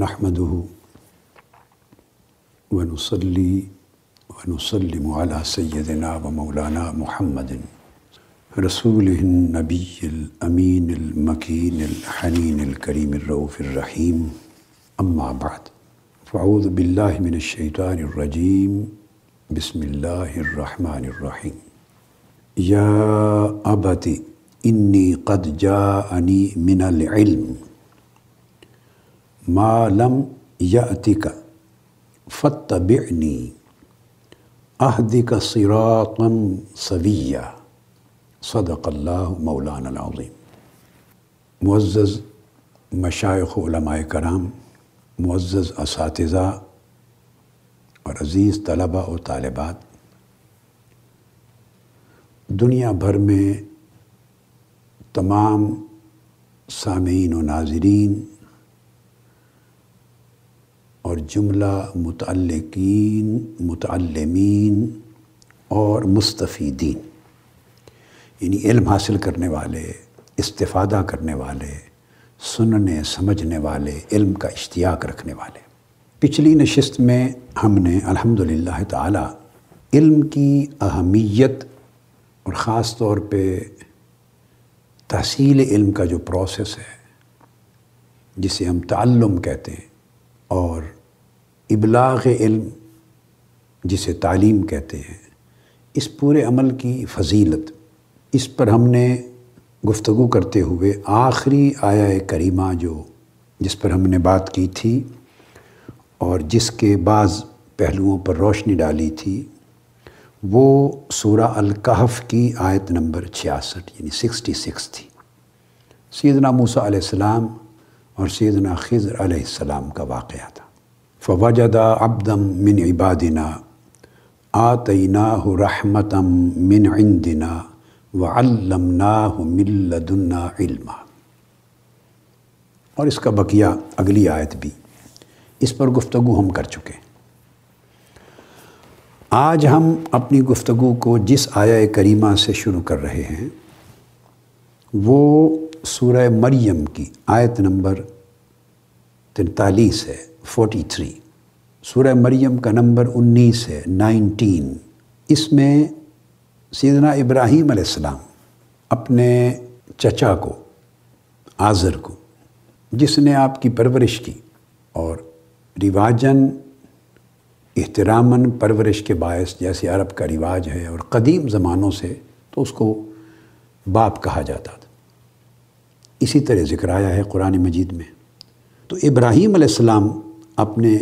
نحمده ونصلي ونسلم على سيدنا ومولانا محمد رسوله النبي الأمين المكين الحنين الكريم الرؤوف الرحيم. أما بعد، فأعوذ بالله من الشيطان الرجيم. بسم الله الرحمن الرحيم. يا أبت إني قد جاءني من العلم ما لم يأتك فاتبعني أهدك صراطا سويا صدق اللہ مولانا العظیم۔ معزز مشائق علماء کرام، معزز اساتذہ اور عزیز طلباء و طالبات، دنیا بھر میں تمام سامعین و ناظرین اور جملہ متعلقین، متعلمین اور مستفیدین یعنی علم حاصل کرنے والے، استفادہ کرنے والے، سننے، سمجھنے والے، علم کا اشتیاق رکھنے والے۔ پچھلی نشست میں ہم نے الحمد للہ تعالیٰ علم کی اہمیت اور خاص طور پہ تحصیل علم کا جو پروسیس ہے، جسے ہم تعلم کہتے ہیں اور ابلاغ علم جسے تعلیم کہتے ہیں، اس پورے عمل کی فضیلت، اس پر ہم نے گفتگو کرتے ہوئے آخری آیا کریمہ جو جس پر ہم نے بات کی تھی اور جس کے بعض پہلوؤں پر روشنی ڈالی تھی، وہ سورہ الکحف کی آیت نمبر چھیاسٹھ یعنی سکسٹی سکس تھی۔ سیدنا موسیٰ علیہ السلام اور سیدنا خضر علیہ السلام کا واقعہ تھا۔ فوجدہ ابدم من عبادنا، آتیناہ رحمتم من عندنا وعلمناہ من لدنا علما۔ اور اس کا بقیہ اگلی آیت بھی۔ اس پر گفتگو ہم کر چکے آج ہم اپنی گفتگو کو جس آیا کریمہ سے شروع کر رہے ہیں، وہ سورہ مریم کی آیت نمبر تینتالیس ہے فورٹی تھری سورہ مریم کا نمبر انیس ہے نائنٹین اس میں سیدنا ابراہیم علیہ السلام اپنے چچا کو، آذر کو، جس نے آپ کی پرورش کی اور رواجن احتراماً پرورش کے باعث جیسے عرب کا رواج ہے اور قدیم زمانوں سے تو اس کو باپ کہا جاتا تھا۔ اسی طرح ذکر آیا ہے قرآن مجید میں۔ تو ابراہیم علیہ السلام اپنے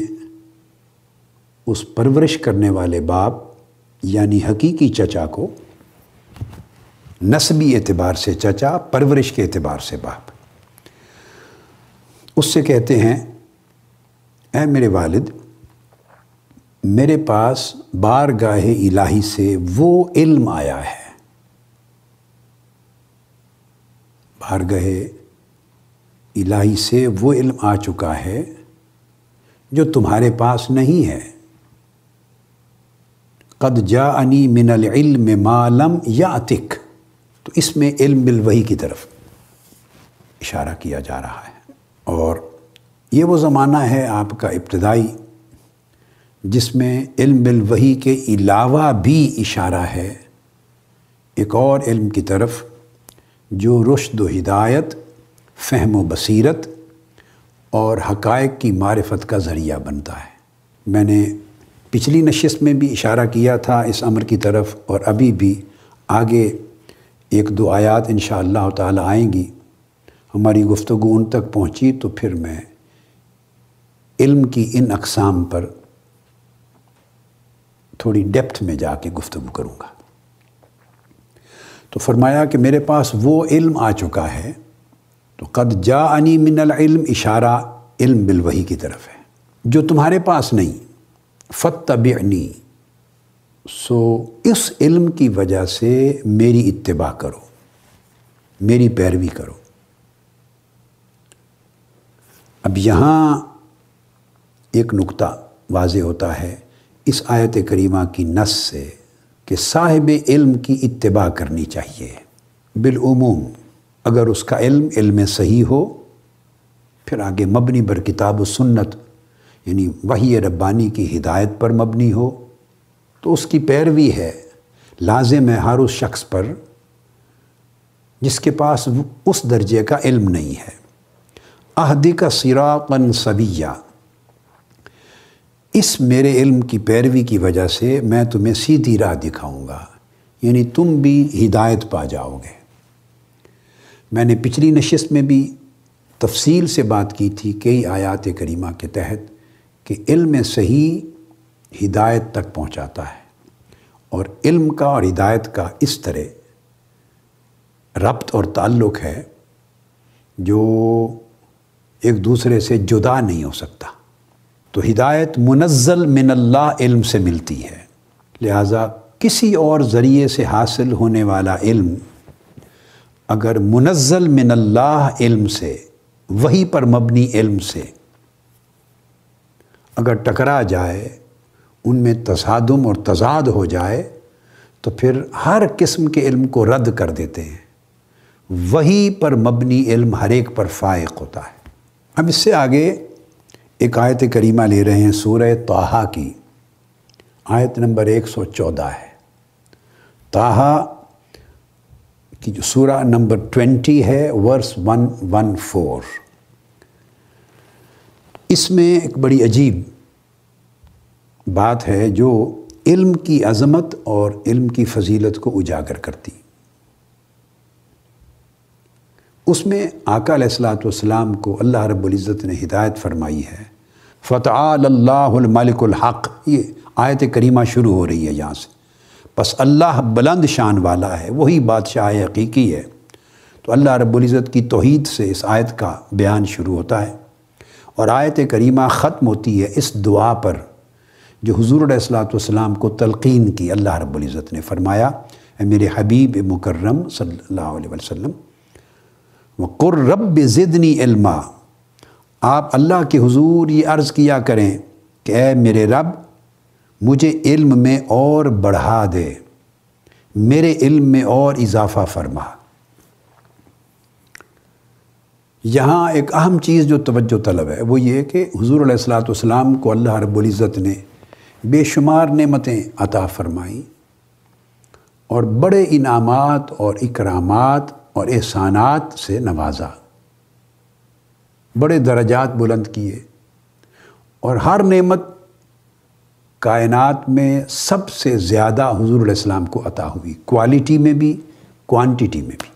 اس پرورش کرنے والے باپ یعنی حقیقی چچا کو نسبی اعتبار سے چچا، پرورش کے اعتبار سے باپ۔ اس سے کہتے ہیں، اے میرے والد، میرے پاس بار گاہ الہی سے وہ علم آیا ہے۔ بار الہی سے وہ علم آ چکا ہے جو تمہارے پاس نہیں ہے۔ قد جا انی من العلم معلم یا اتک تو اس میں علم بالوحی کی طرف اشارہ کیا جا رہا ہے۔ اور یہ وہ زمانہ ہے آپ کا ابتدائی جس میں علم بالوحی کے علاوہ بھی اشارہ ہے۔ ایک اور علم کی طرف جو رشد و ہدایت، فہم و بصیرت اور حقائق کی معرفت کا ذریعہ بنتا ہے۔ میں نے پچھلی نشست میں بھی اشارہ کیا تھا اس امر کی طرف اور ابھی بھی آگے ایک دو آیات ان شاء اللہ تعالیٰ آئیں گی۔ ہماری گفتگو ان تک پہنچی تو پھر میں علم کی ان اقسام پر تھوڑی ڈیپتھ میں جا کے گفتگو کروں گا۔ تو فرمایا کہ میرے پاس وہ علم آ چکا ہے تو قد جا انی من العلم، اشارہ علم بالوحی کی طرف ہے، جو تمہارے پاس نہیں۔ فتبعنی سو اس علم کی وجہ سے میری اتباع کرو، میری پیروی کرو۔ اب یہاں ایک نقطہ واضح ہوتا ہے اس آیت کریمہ کی نس سے۔ کہ صاحب علم کی اتباع کرنی چاہیے۔ بالعموم، اگر اس کا علم علم صحیح ہو، پھر آگے مبنی بر کتاب و سنت یعنی وہی ربانی کی ہدایت پر مبنی ہو، تو اس کی پیروی ہے۔ لازم ہے ہر اس شخص پر جس کے پاس اس درجے کا علم نہیں ہے۔ عہدی کا سراقن سبیہ اس میرے علم کی پیروی کی وجہ سے میں تمہیں سیدھی راہ دکھاؤں گا یعنی تم بھی ہدایت پا جاؤ گے۔ میں نے پچھلی نشست میں بھی تفصیل سے بات کی تھی کئی آیات کریمہ کے تحت کہ علم صحیح ہدایت تک پہنچاتا ہے اور علم کا اور ہدایت کا اس طرح ربط اور تعلق ہے جو ایک دوسرے سے جدا نہیں ہو سکتا۔ تو ہدایت منزل من اللہ علم سے ملتی ہے۔ لہٰذا کسی اور ذریعے سے حاصل ہونے والا علم اگر منزل من اللہ علم سے، وہی پر مبنی علم سے اگر ٹکرا جائے، ان میں تصادم اور تضاد ہو جائے، تو پھر ہر قسم کے علم کو رد کر دیتے ہیں۔ وہی پر مبنی علم ہر ایک پر فائق ہوتا ہے۔ اب اس سے آگے ایک آیت کریمہ لے رہے ہیں، سورہ توحا کی۔ آیت نمبر ایک سو چودہ ہے۔ تاہا کی جو سورہ نمبر ٹوینٹی ہے، ورس ون ون فور۔ اس میں ایک بڑی عجیب بات ہے جو علم کی عظمت اور علم کی فضیلت کو اجاگر کرتی۔ اس میں آقا علیہ السلاۃ والسلام کو اللہ رب العزت نے ہدایت فرمائی ہے۔ فتح اللہ الملک الحق۔ یہ آیت کریمہ شروع ہو رہی ہے یہاں سے۔ بس اللہ بلند شان والا ہے، وہی بادشاہ حقیقی ہے۔ تو اللہ رب العزت کی توحید سے اس آیت کا بیان شروع ہوتا ہے۔ اور آیت کریمہ ختم ہوتی ہے اس دعا پر، جو حضور علیہ السلاۃ والسلام کو تلقین کی اللہ رب العزت نے فرمایا۔ اے میرے حبیب مکرم صلی اللہ علیہ وسلم وقر رب زدنی علما۔ آپ اللہ کے حضور یہ عرض کیا کریں کہ اے میرے رب، مجھے علم میں اور بڑھا دے۔ میرے علم میں اور اضافہ فرما۔ یہاں ایک اہم چیز جو توجہ طلب ہے، وہ یہ کہ حضور علیہ السلاۃ والسلام کو اللہ رب العزت نے بے شمار نعمتیں عطا فرمائیں اور بڑے انعامات اور اکرامات اور احسانات سے نوازا۔ بڑے درجات بلند کیے۔ اور ہر نعمت کائنات میں سب سے زیادہ حضور علیہ السلام کو عطا ہوئی۔ کوالٹی میں بھی کوانٹیٹی میں بھی۔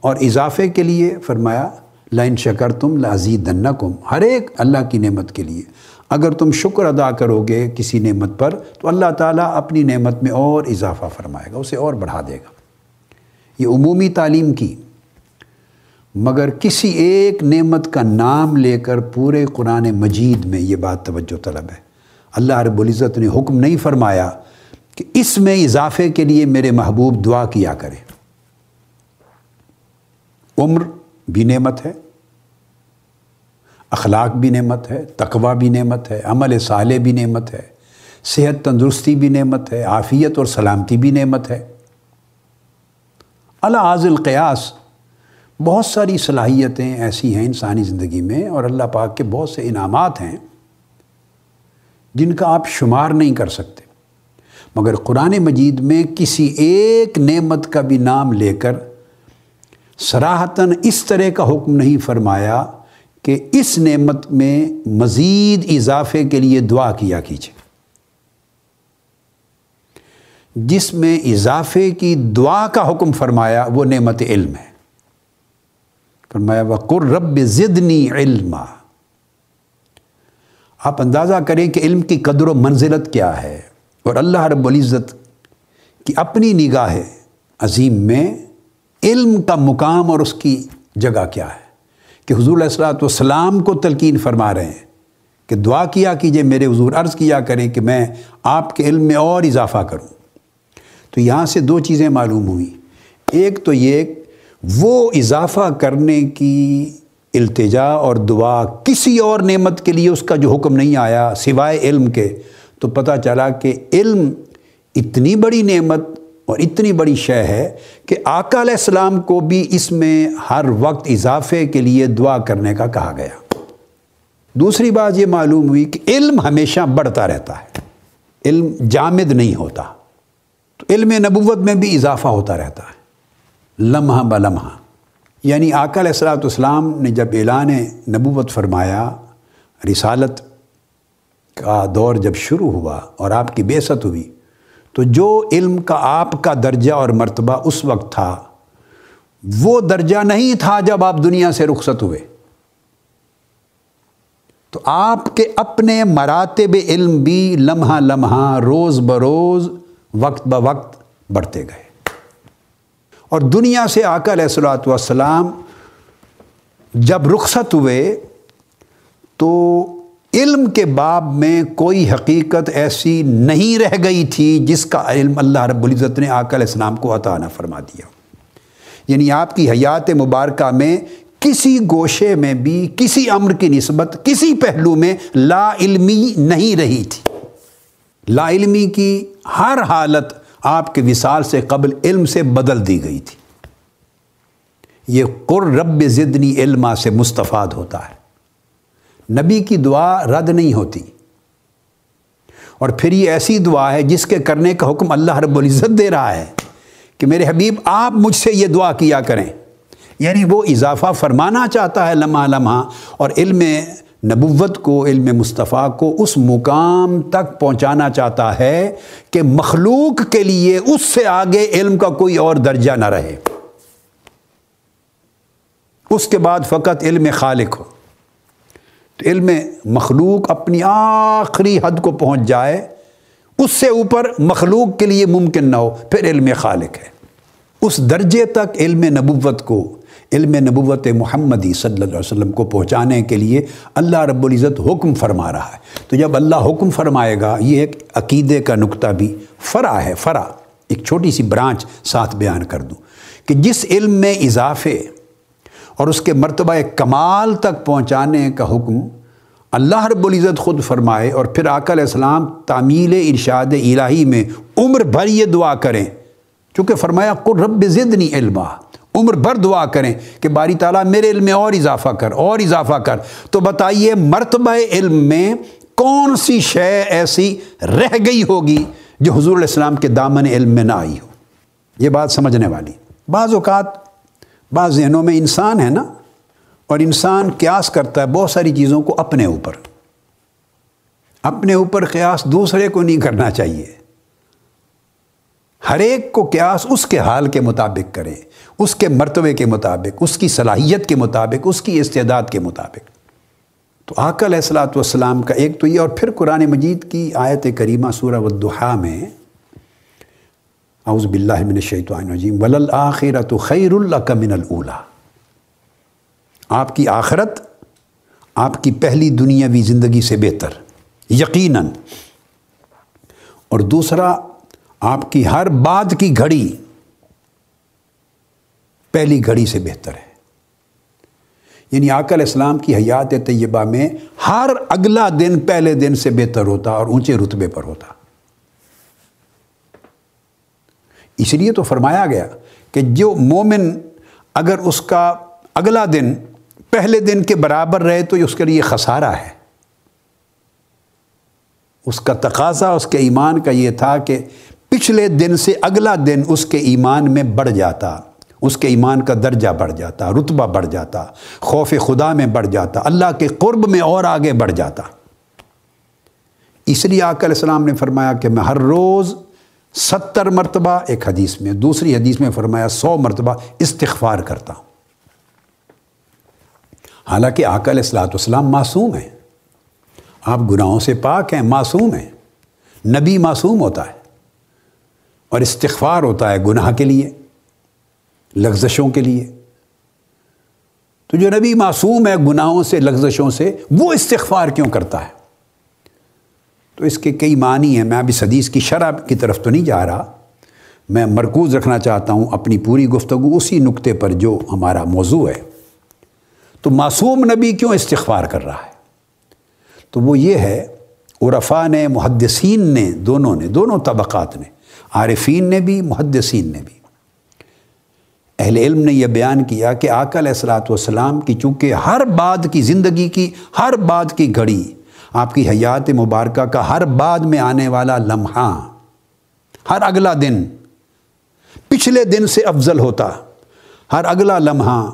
اور اضافے کے لیے فرمایا لائن شکر تم لازید ہر ایک اللہ کی نعمت کے لیے۔ اگر تم شکر ادا کرو گے کسی نعمت پر، تو اللہ تعالیٰ اپنی نعمت میں اور اضافہ فرمائے گا، اسے اور بڑھا دے گا۔ یہ عمومی تعلیم کی، مگر کسی ایک نعمت کا نام لے کر پورے قرآن مجید میں یہ بات توجہ طلب ہے۔ اللہ رب العزت نے حکم نہیں فرمایا کہ اس میں اضافے کے لیے میرے محبوب دعا کیا کرے۔ عمر بھی نعمت ہے، اخلاق بھی نعمت ہے، تقوی بھی نعمت ہے، عمل صالح بھی نعمت ہے، صحت تندرستی بھی نعمت ہے، عافیت اور سلامتی بھی نعمت ہے۔ اللہ القیاس، بہت ساری صلاحیتیں ایسی ہیں انسانی زندگی میں اور اللہ پاک کے بہت سے انعامات ہیں جن کا آپ شمار نہیں کر سکتے۔ مگر قرآن مجید میں کسی ایک نعمت کا بھی نام لے کر سراہتاً اس طرح کا حکم نہیں فرمایا کہ اس نعمت میں مزید اضافے کے لیے دعا کیا کیجیے۔ جس میں اضافے کی دعا کا حکم فرمایا، وہ نعمت علم ہے۔ فرمایا، وقر رب زدنی علم آپ اندازہ کریں کہ علم کی قدر و منزلت کیا ہے۔ اور اللہ رب العزت کی اپنی نگاہ عظیم میں علم کا مقام اور اس کی جگہ کیا ہے۔ کہ حضور علیہ السلاۃ والسلام کو تلقین فرما رہے ہیں۔ کہ دعا کیا کیجیے، میرے حضور عرض کیا کریں کہ میں آپ کے علم میں اور اضافہ کروں۔ تو یہاں سے دو چیزیں معلوم ہوئیں۔ ایک تو یہ وہ اضافہ کرنے کی التجا اور دعا کسی اور نعمت کے لیے اس کا جو حکم نہیں آیا سوائے علم کے، تو پتہ چلا کہ علم اتنی بڑی نعمت اور اتنی بڑی شے ہے کہ آقا علیہ السلام کو بھی اس میں ہر وقت اضافے کے لیے دعا کرنے کا کہا گیا۔ دوسری بات یہ معلوم ہوئی کہ علم ہمیشہ بڑھتا رہتا ہے۔ علم جامد نہیں ہوتا۔ علم نبوت میں بھی اضافہ ہوتا رہتا ہے۔ لمحہ بلمحہ یعنی آقا علیہ السلاۃ والسلام نے جب اعلان نبوت فرمایا، رسالت کا دور جب شروع ہوا اور آپ کی بیست ہوئی، تو جو علم کا آپ کا درجہ اور مرتبہ اس وقت تھا، وہ درجہ نہیں تھا جب آپ دنیا سے رخصت ہوئے۔ تو آپ کے اپنے مراتب علم بھی لمحہ لمحہ، روز بروز وقت ب وقت بڑھتے گئے۔ اور دنیا سے آقا علیہ السلاۃ والسلام جب رخصت ہوئے تو علم کے باب میں کوئی حقیقت ایسی نہیں رہ گئی تھی جس کا علم اللہ رب العزت نے آقا علیہ السلام کو عطا نہ فرما دیا۔ یعنی آپ کی حیات مبارکہ میں کسی گوشے میں بھی، کسی امر کی نسبت، کسی پہلو میں لا علمی نہیں رہی تھی۔ لا علمی کی ہر حالت آپ کے وصال سے قبل علم سے بدل دی گئی تھی۔ یہ قر رب زدنی علما سے مستفاد ہوتا ہے۔ نبی کی دعا رد نہیں ہوتی۔ اور پھر یہ ایسی دعا ہے جس کے کرنے کا حکم اللہ رب العزت دے رہا ہے کہ میرے حبیب آپ مجھ سے یہ دعا کیا کریں۔ یعنی وہ اضافہ فرمانا چاہتا ہے لمحہ لمحہ اور علم نبوت کو، علم مصطفیٰ کو اس مقام تک پہنچانا چاہتا ہے کہ مخلوق کے لیے اس سے آگے علم کا کوئی اور درجہ نہ رہے۔ اس کے بعد فقط علم خالق ہو۔ تو علم مخلوق اپنی آخری حد کو پہنچ جائے، اس سے اوپر مخلوق کے لیے ممکن نہ ہو، پھر علم خالق ہے۔ اس درجے تک علم نبوت کو علم نبوت محمدی صلی اللہ علیہ وسلم کو پہنچانے کے لیے اللہ رب العزت حکم فرما رہا ہے۔ تو جب اللہ حکم فرمائے گا، یہ ایک عقیدے کا نقطہ بھی فرا ہے فرا ایک چھوٹی سی برانچ ساتھ بیان کر دوں کہ جس علم میں اضافے اور اس کے مرتبہ کمال تک پہنچانے کا حکم اللہ رب العزت خود فرمائے اور پھر آقا علیہ السلام تعمیل ارشاد الہی میں عمر بھر یہ دعا کریں۔ چونکہ فرمایا قر رب زدنی علما۔ عمر بھر دعا کریں کہ باری تعالیٰ میرے علم میں اور اضافہ کر، اور اضافہ کر۔ تو بتائیے مرتبہ علم میں کون سی شے ایسی رہ گئی ہوگی جو حضور علیہ السلام کے دامن علم میں نہ آئی ہو؟ یہ بات سمجھنے والی۔ بعض اوقات بعض ذہنوں میں انسان ہے نا، اور انسان قیاس کرتا ہے بہت ساری چیزوں کو اپنے اوپر۔ اپنے اوپر قیاس دوسرے کو نہیں کرنا چاہیے۔ ہر ایک کو قیاس اس کے حال کے مطابق کرے اس کے مرتبے کے مطابق، اس کی صلاحیت کے مطابق، اس کی استعداد کے مطابق۔ تو آقا علیہ السلاۃ والسلام کا ایک تو یہ، اور پھر قرآن مجید کی آیت کریمہ سورہ والدحا میں، اعوذ باللہ من الشیطان الرجیم وللآخرۃ خیر اللہ من الاولا آپ کی آخرت، آپ کی پہلی دنیاوی زندگی سے بہتر، یقیناً۔ اور دوسرا آپ کی ہر بات کی گھڑی پہلی گھڑی سے بہتر ہے۔ یعنی آکل اسلام کی حیات طیبہ میں ہر اگلا دن پہلے دن سے بہتر ہوتا اور اونچے رتبے پر ہوتا۔ اس لیے تو فرمایا گیا کہ جو مومن اگر اس کا اگلا دن پہلے دن کے برابر رہے تو اس کے لیے خسارہ ہے۔ اس کا تقاضا، اس کے ایمان کا یہ تھا کہ پچھلے دن سے اگلا دن اس کے ایمان میں بڑھ جاتا، اس کے ایمان کا درجہ بڑھ جاتا، رتبہ بڑھ جاتا، خوف خدا میں بڑھ جاتا، اللہ کے قرب میں اور آگے بڑھ جاتا۔ اس لیے آقا علیہ السلام نے فرمایا کہ میں ہر روز ستر مرتبہ ایک حدیث میں، دوسری حدیث میں فرمایا سو مرتبہ استغفار کرتا ہوں۔ حالانکہ آقا علیہ السلاۃ والسلام معصوم ہیں۔ آپ گناہوں سے پاک ہیں، معصوم ہیں۔ نبی معصوم ہوتا ہے۔ اور استغفار ہوتا ہے گناہ کے لیے، لغزشوں کے لیے۔ تو جو نبی معصوم ہے گناہوں سے، لغزشوں سے، وہ استغفار کیوں کرتا ہے؟ تو اس کے کئی معنی ہیں۔ میں ابھی حدیث کی شرح کی طرف تو نہیں جا رہا۔ میں مرکوز رکھنا چاہتا ہوں اپنی پوری گفتگو اسی نقطے پر جو ہمارا موضوع ہے۔ تو معصوم نبی کیوں استغفار کر رہا ہے؟ تو وہ یہ ہے عرفا نے، محدثین نے، دونوں نے، دونوں طبقات نے عارفین نے بھی، محدثین نے بھی۔ اہل علم نے یہ بیان کیا کہ آقا علیہ السلاۃ والسلام کی چونکہ ہر بعد کی زندگی کی، ہر بعد کی گھڑی، آپ کی حیات مبارکہ کا ہر بعد میں آنے والا لمحہ، ہر اگلا دن، پچھلے دن سے افضل ہوتا، ہر اگلا لمحہ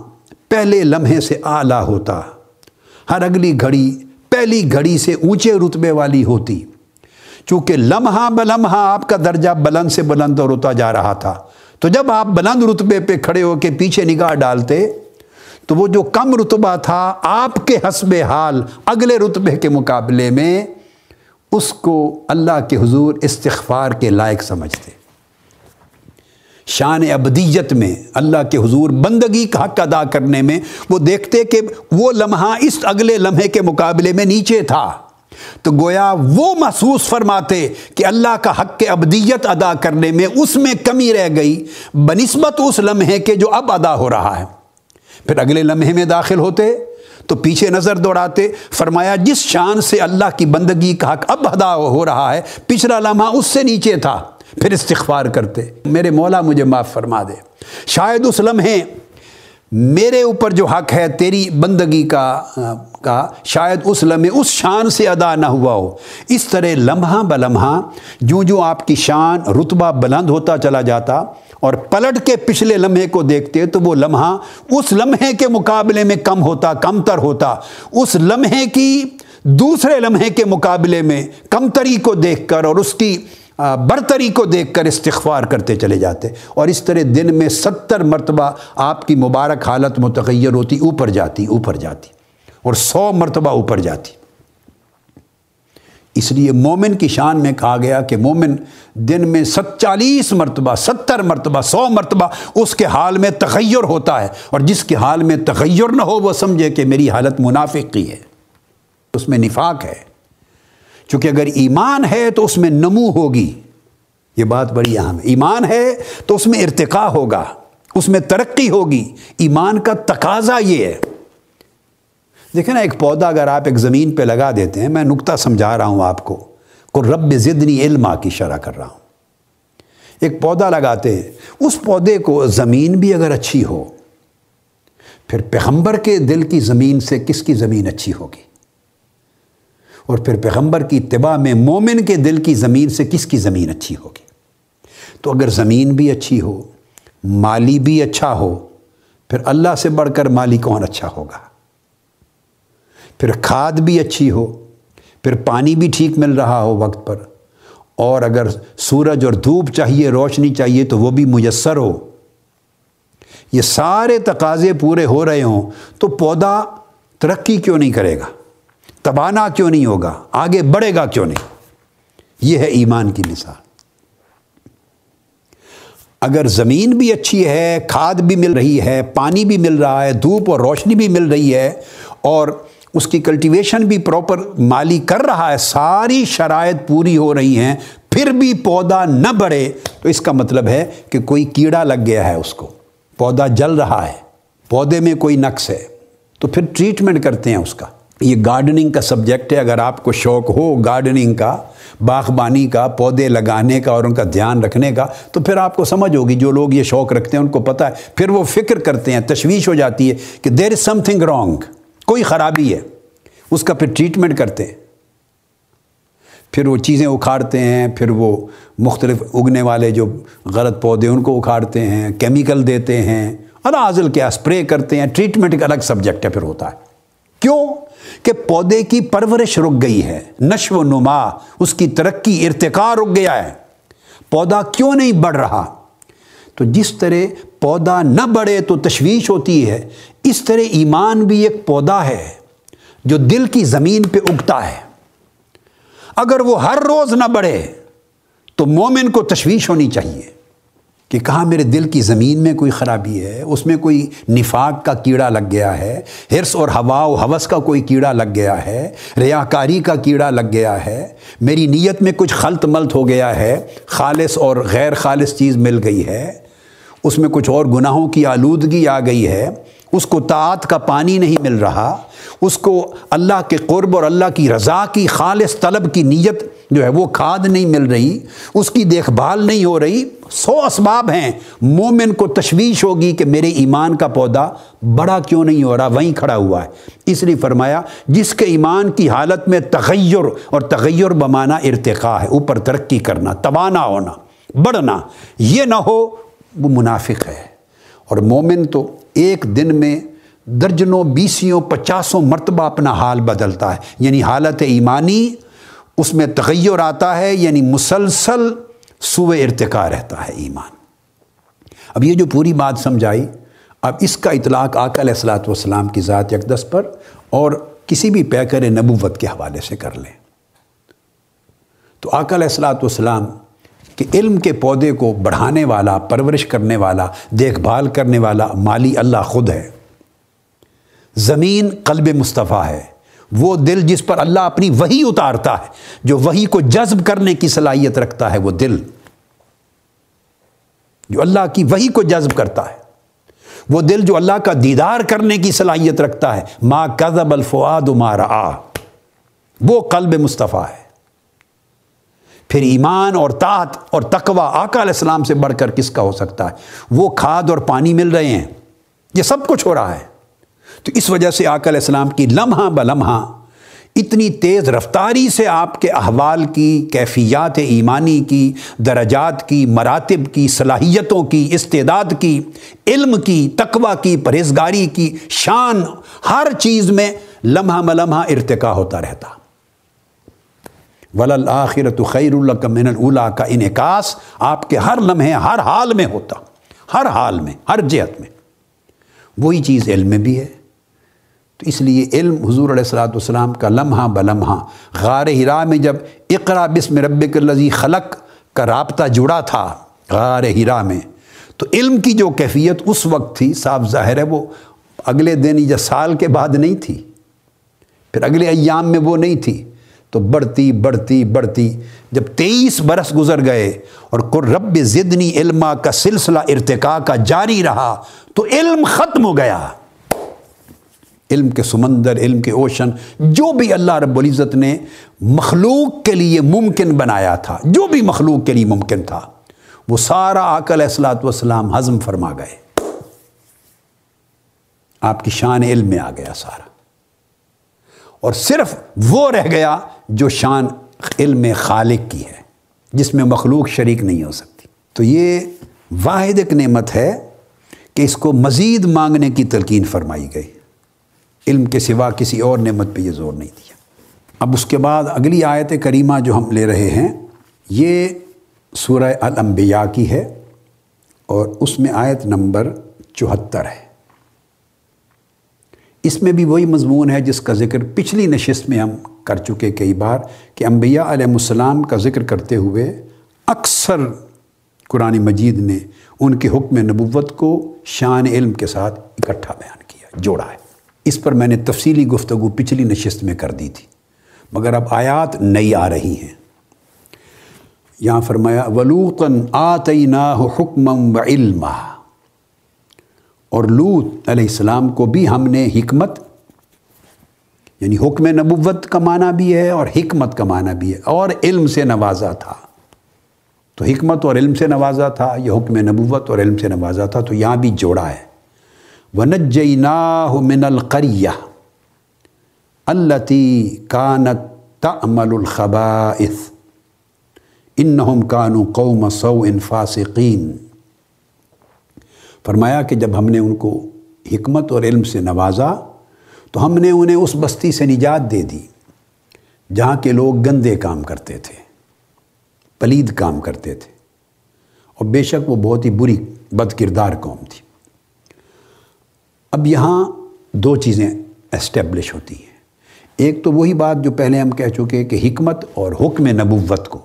پہلے لمحے سے اعلیٰ ہوتا، ہر اگلی گھڑی پہلی گھڑی سے اونچے رتبے والی ہوتی۔ چونکہ لمحہ بلمحہ آپ کا درجہ بلند سے بلند اور ہوتا جا رہا تھا۔ تو جب آپ بلند رتبے پہ کھڑے ہو کے پیچھے نگاہ ڈالتے، تو وہ جو کم رتبہ تھا آپ کے حسب حال اگلے رتبے کے مقابلے میں، اس کو اللہ کے حضور استغفار کے لائق سمجھتے۔ شان ابدیت میں اللہ کے حضور بندگی کا حق ادا کرنے میں وہ دیکھتے کہ وہ لمحہ اس اگلے لمحے کے مقابلے میں نیچے تھا۔ تو گویا وہ محسوس فرماتے کہ اللہ کا حق ابدیت ادا کرنے میں اس میں کمی رہ گئی، بنسبت اس لمحے کے جو اب ادا ہو رہا ہے۔ پھر اگلے لمحے میں داخل ہوتے، تو پیچھے نظر دوڑاتے، فرمایا جس شان سے اللہ کی بندگی کا حق اب ادا ہو رہا ہے، پچھلا لمحہ اس سے نیچے تھا۔ پھر استغفار کرتے۔ میرے مولا مجھے معاف فرما دے۔ شاید اس لمحے میرے اوپر جو حق ہے، تیری بندگی کا کا، شاید اس لمحے، اس شان سے ادا نہ ہوا ہو۔ اس طرح لمحہ بلمحہ جو جو آپ کی شان، رتبہ بلند ہوتا چلا جاتا اور پلٹ کے پچھلے لمحے کو دیکھتے تو وہ لمحہ اس لمحے کے مقابلے میں کم ہوتا، کم تر ہوتا۔ اس لمحے کی، دوسرے لمحے کے مقابلے میں کم تری کو دیکھ کر اور اس کی برتری کو دیکھ کر استغفار کرتے چلے جاتے۔ اور اس طرح دن میں ستر مرتبہ آپ کی مبارک حالت متغیر ہوتی، اوپر جاتی اوپر جاتی۔ اور سو مرتبہ اوپر جاتی۔ اس لیے مومن کی شان میں کہا گیا کہ مومن دن میں ستالیس مرتبہ، ستر مرتبہ، سو مرتبہ اس کے حال میں تغیر ہوتا ہے۔ اور جس کے حال میں تغیر نہ ہو، وہ سمجھے کہ میری حالت منافق کی ہے۔ اس میں نفاق ہے۔ چونکہ اگر ایمان ہے تو اس میں نمو ہوگی۔ یہ بات بڑی اہم ہے۔ ایمان ہے تو اس میں ارتقا ہوگا، اس میں ترقی ہوگی۔ ایمان کا تقاضا یہ ہے۔ دیکھیں نا، ایک پودا اگر آپ ایک زمین پہ لگا دیتے ہیں، میں نقطہ سمجھا رہا ہوں آپ کو کو رب زدنی علما کی شرح کر رہا ہوں۔ ایک پودا لگاتے ہیں، اس پودے کو زمین بھی اگر اچھی ہو، پھر پیغمبر کے دل کی زمین سے کس کی زمین اچھی ہوگی؟ اور پھر پیغمبر کی اتباع میں مومن کے دل کی زمین سے کس کی زمین اچھی ہوگی؟ تو اگر زمین بھی اچھی ہو، مالی بھی اچھا ہو، پھر اللہ سے بڑھ کر مالی کون اچھا ہوگا؟ پھر کھاد بھی اچھی ہو، پھر پانی بھی ٹھیک مل رہا ہو وقت پر، اور اگر سورج اور دھوپ چاہیے، روشنی چاہیے، تو وہ بھی میسر ہو۔ یہ سارے تقاضے پورے ہو رہے ہوں، تو پودا ترقی کیوں نہیں کرے گا؟ تبانا کیوں نہیں ہوگا؟ آگے بڑھے گا کیوں نہیں؟ یہ ہے ایمان کی مثال۔ اگر زمین بھی اچھی ہے، کھاد بھی مل رہی ہے، پانی بھی مل رہا ہے، دھوپ اور روشنی بھی مل رہی ہے، اور اس کی کلٹیویشن بھی پراپر مالی کر رہا ہے، ساری شرائط پوری ہو رہی ہیں، پھر بھی پودا نہ بڑھے، تو اس کا مطلب ہے کہ کوئی کیڑا لگ گیا ہے اس کو، پودا جل رہا ہے، پودے میں کوئی نقص ہے، تو پھر ٹریٹمنٹ کرتے ہیں اس کا۔ یہ گارڈننگ کا سبجیکٹ ہے، اگر آپ کو شوق ہو گارڈننگ کا، باغبانی کا، پودے لگانے کا اور ان کا دھیان رکھنے کا، تو پھر آپ کو سمجھ ہوگی، جو لوگ یہ شوق رکھتے ہیں ان کو پتہ ہے۔ پھر وہ فکر کرتے ہیں، تشویش ہو جاتی ہے کہ دیر از سم تھنگ رانگ کوئی خرابی ہے۔ اس کا پھر ٹریٹمنٹ کرتے ہیں۔ پھر وہ چیزیں اکھاڑتے ہیں، پھر وہ مختلف اگنے والے جو غلط پودے ان کو اکھاڑتے ہیں کیمیکل دیتے ہیں۔ اللہ کیا اسپرے کرتے ہیں۔ ٹریٹمنٹ ایک الگ سبجیکٹ ہے، پھر ہوتا ہے۔ کیوں کہ پودے کی پرورش رک گئی ہے، نشو و نما، اس کی ترقی ارتقا رک گیا ہے۔ پودا کیوں نہیں بڑھ رہا؟ تو جس طرح پودا نہ بڑھے تو تشویش ہوتی ہے، اس طرح ایمان بھی ایک پودا ہے جو دل کی زمین پہ اگتا ہے۔ اگر وہ ہر روز نہ بڑھے تو مومن کو تشویش ہونی چاہیے۔ کہ کہاں میرے دل کی زمین میں کوئی خرابی ہے، اس میں کوئی نفاق کا کیڑا لگ گیا ہے حرص اور ہوا و حوث کا کوئی کیڑا لگ گیا ہے، ریاکاری کا کیڑا لگ گیا ہے، میری نیت میں کچھ خلط ملت ہو گیا ہے، خالص اور غیر خالص چیز مل گئی ہے، اس میں کچھ اور گناہوں کی آلودگی آ گئی ہے اس کو طاعت کا پانی نہیں مل رہا، اس کو اللہ کے قرب اور اللہ کی رضا کی خالص طلب کی نیت جو ہے وہ کھاد نہیں مل رہی، اس کی دیکھ بھال نہیں ہو رہی۔ سو اسباب ہیں۔ مومن کو تشویش ہوگی کہ میرے ایمان کا پودا بڑا کیوں نہیں ہو رہا، وہیں کھڑا ہوا ہے۔ اس لیے فرمایا، جس کے ایمان کی حالت میں تغیر اور تغیر بمانا ارتقاء ہے، اوپر ترقی کرنا، توانا ہونا، بڑھنا، یہ نہ ہو، وہ منافق ہے۔ اور مومن تو ایک دن میں درجنوں بیسیوں پچاسوں مرتبہ اپنا حال بدلتا ہے۔ یعنی حالت ایمانی، اس میں تغیر آتا ہے یعنی مسلسل سوئے ارتقاء رہتا ہے ایمان۔ اب یہ جو پوری بات سمجھائی، اب اس کا اطلاق آقا علیہ السلاۃ والسلام کی ذات اقدس پر اور کسی بھی پیکر نبوت کے حوالے سے کر لیں۔ تو آقا علیہ السلاۃ والسلام کہ علم کے پودے کو بڑھانے والا، پرورش کرنے والا، دیکھ بھال کرنے والا مالی اللہ خود ہے۔ زمین قلب مصطفیٰ ہے۔ وہ دل جس پر اللہ اپنی وہی اتارتا ہے، جو وہی کو جذب کرنے کی صلاحیت رکھتا ہے، وہ دل۔ جو اللہ کی وہی کو جذب کرتا ہے، وہ دل جو اللہ کا دیدار کرنے کی صلاحیت رکھتا ہے۔ ما کذب الفواد ما رآ وہ قلب مصطفیٰ ہے۔ پھر ایمان اور طاعت اور تقوی آقا علیہ السلام سے بڑھ کر کس کا ہو سکتا ہے؟ وہ کھاد اور پانی مل رہے ہیں۔ یہ سب کچھ ہو رہا ہے۔ تو اس وجہ سے آقا علیہ السلام کی لمحہ بلمحہ اتنی تیز رفتاری سے آپ کے احوال کی، کیفیات ایمانی کی، درجات کی، مراتب کی، صلاحیتوں کی، استعداد کی، علم کی، تقوی کی، پرہیزگاری کی شان، ہر چیز میں لمحہ ملمحہ ارتقا ہوتا رہتا۔ ولل آخرت خیر اللہ من اللہ کا انعکاس آپ کے ہر لمحے، ہر حال میں ہوتا، ہر حال میں، ہر جہت میں۔ وہی چیز علم میں بھی ہے۔ تو اس لیے علم حضور علیہ السلاۃ والسلام کا لمحہ بلمحہ، غار ہرا میں جب اقرا بسم رب الزی خلق کا رابطہ جڑا تھا، غار ہرا میں، تو علم کی جو کیفیت اس وقت تھی، صاف ظاہر ہے، وہ اگلے دن یا سال کے بعد نہیں تھی۔ پھر اگلے ایام میں وہ نہیں تھی۔ تو بڑھتی بڑھتی بڑھتی جب تیئیس برس گزر گئے اور رب زدنی علما کا سلسلہ ارتقاء کا جاری رہا تو علم ختم ہو گیا۔ علم کے سمندر، علم کے اوشن، جو بھی اللہ رب العزت نے مخلوق کے لیے ممکن بنایا تھا، جو بھی مخلوق کے لیے ممکن تھا، وہ سارا عقل اصلاۃ والسلام حزم فرما گئے۔ آپ کی شان علم میں آ گیا سارا۔ اور صرف وہ رہ گیا جو شان علم خالق کی ہے، جس میں مخلوق شریک نہیں ہو سکتی۔ تو یہ واحد ایک نعمت ہے کہ اس کو مزید مانگنے کی تلقین فرمائی گئی۔ علم کے سوا کسی اور نعمت پہ یہ زور نہیں دیا۔ اب اس کے بعد اگلی آیت کریمہ جو ہم لے رہے ہیں، یہ سورہ الانبیاء کی ہے اور اس میں آیت نمبر چوہتر ہے۔ اس میں بھی وہی مضمون ہے جس کا ذکر پچھلی نشست میں ہم کر چکے کئی بار کہ انبیاء علیہ السلام کا ذکر کرتے ہوئے اکثر قرآن مجید نے ان کے حکم نبوت کو شان علم کے ساتھ اکٹھا بیان کیا، جوڑا ہے۔ اس پر میں نے تفصیلی گفتگو پچھلی نشست میں کر دی تھی۔ مگر اب آیات نئی آ رہی ہیں۔ یہاں فرمایا ولوطن آتینہ حکمم و علم اور لوت علیہ السلام کو بھی ہم نے حکمت یعنی حکم نبوت کا معنی بھی ہے اور حکمت کا معنی بھی ہے، اور علم سے نوازا تھا۔ تو حکمت اور علم سے نوازا تھا، یہ حکم نبوت اور علم سے نوازا تھا، تو یہاں بھی جوڑا ہے۔ وَنَجَّيْنَاهُ مِنَ الْقَرِيَّةِ الَّتِي كَانَتْ تَعْمَلُ الْخَبَائِثِ إِنَّهُمْ كَانُوا قَوْمَ سَوْءٍ فَاسِقِينَ۔ فرمایا کہ جب ہم نے ان کو حکمت اور علم سے نوازا تو ہم نے انہیں اس بستی سے نجات دے دی جہاں کے لوگ گندے کام کرتے تھے، پلید کام کرتے تھے۔ اور بے شک وہ بہت ہی بری بد کردار قوم تھی۔ اب یہاں دو چیزیں اسٹیبلش ہوتی ہیں۔ ایک تو وہی بات جو پہلے ہم کہہ چکے کہ حکمت اور حکم نبوت کو،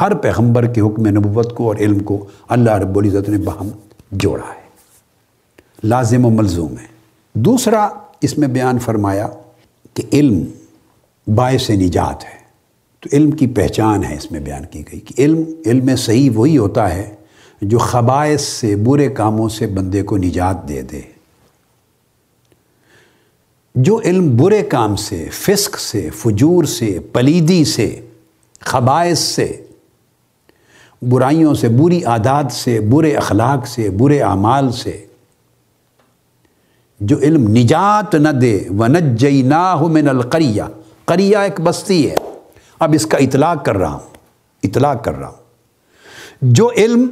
ہر پیغمبر کے حکم نبوت کو اور علم کو اللہ رب العزت نے باہم جوڑا ہے۔ لازم و ملزوم ہے۔ دوسرا، اس میں بیان فرمایا کہ علم باعث نجات ہے۔ تو علم کی پہچان ہے، اس میں بیان کی گئی کہ علم علم صحیح وہی ہوتا ہے جو خبائث سے، برے کاموں سے بندے کو نجات دے دے۔ جو علم برے کام سے، فسق سے، فجور سے، پلیدی سے خبائص سے، برائیوں سے، بری عادات سے، برے اخلاق سے، برے اعمال سے جو علم نجات نہ دے و نجئی من القریہ قریہ ایک بستی ہے۔ اب اس کا اطلاق کر رہا ہوں، اطلاق کر رہا ہوں۔ جو علم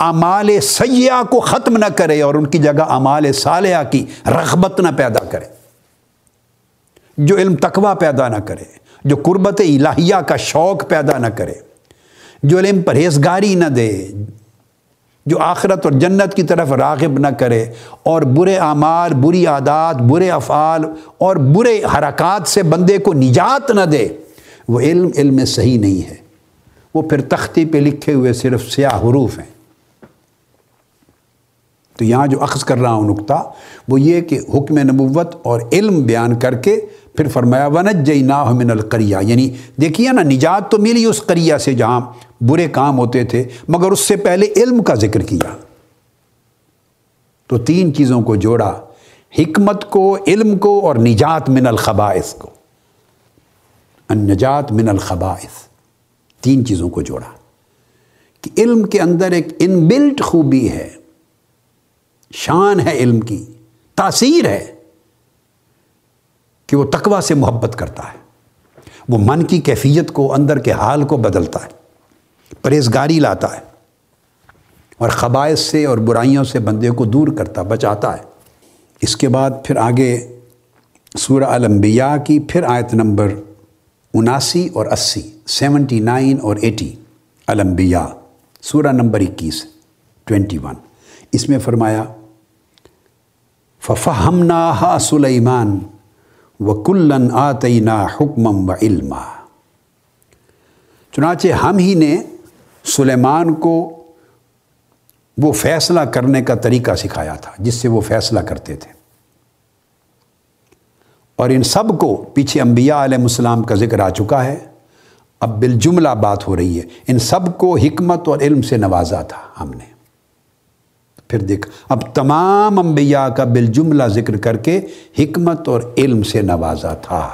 اعمال سیاح کو ختم نہ کرے اور ان کی جگہ اعمال صالحہ کی رغبت نہ پیدا کرے، جو علم تقوی پیدا نہ کرے، جو قربت الہیہ کا شوق پیدا نہ کرے، جو علم پرہیزگاری نہ دے جو آخرت اور جنت کی طرف راغب نہ کرے اور برے اعمال، بری عادات، برے افعال اور برے حرکات سے بندے کو نجات نہ دے، وہ علم علم صحیح نہیں ہے۔ وہ پھر تختی پہ لکھے ہوئے صرف سیاہ حروف ہیں۔ تو یہاں جو اخذ کر رہا ہوں نقطہ، وہ یہ کہ حکم نبوت اور علم بیان کر کے پھر فرمایا ونج جئی نا من القریہ یعنی دیکھیے نا، نجات تو ملی اس قریہ سے جہاں برے کام ہوتے تھے، مگر اس سے پہلے علم کا ذکر کیا۔ تو تین چیزوں کو جوڑا، حکمت کو، علم کو، اور نجات من الخبائث کو۔ النجات من الخبائث۔ تین چیزوں کو جوڑا کہ علم کے اندر ایک ان بلٹ خوبی ہے، شان ہے علم کی، تاثیر ہے۔ کہ وہ تقوی سے محبت کرتا ہے۔ وہ من کی کیفیت کو اندر کے حال کو بدلتا ہے، پرہیزگاری لاتا ہے اور قبائص سے اور برائیوں سے بندے کو دور کرتا، بچاتا ہے۔ اس کے بعد پھر آگے سورہ الانبیاء کی پھر آیت نمبر اناسی اور اسی، سیونٹی نائن اور ایٹی الانبیاء، سورہ نمبر اکیس، ٹوینٹی ون۔ اس میں فرمایا ففہمنا سلیمان و کلن آتینا حکمم و علما چنانچہ ہم ہی نے سلیمان کو وہ فیصلہ کرنے کا طریقہ سکھایا تھا، جس سے وہ فیصلہ کرتے تھے۔ اور ان سب کو پیچھے انبیاء علیہ السلام کا ذکر آ چکا ہے۔ اب بالجملہ بات ہو رہی ہے۔ ان سب کو حکمت اور علم سے نوازا تھا ہم نے۔ پھر دیکھ۔ اب تمام انبیاء کا بالجملہ ذکر کر کے حکمت اور علم سے نوازا تھا۔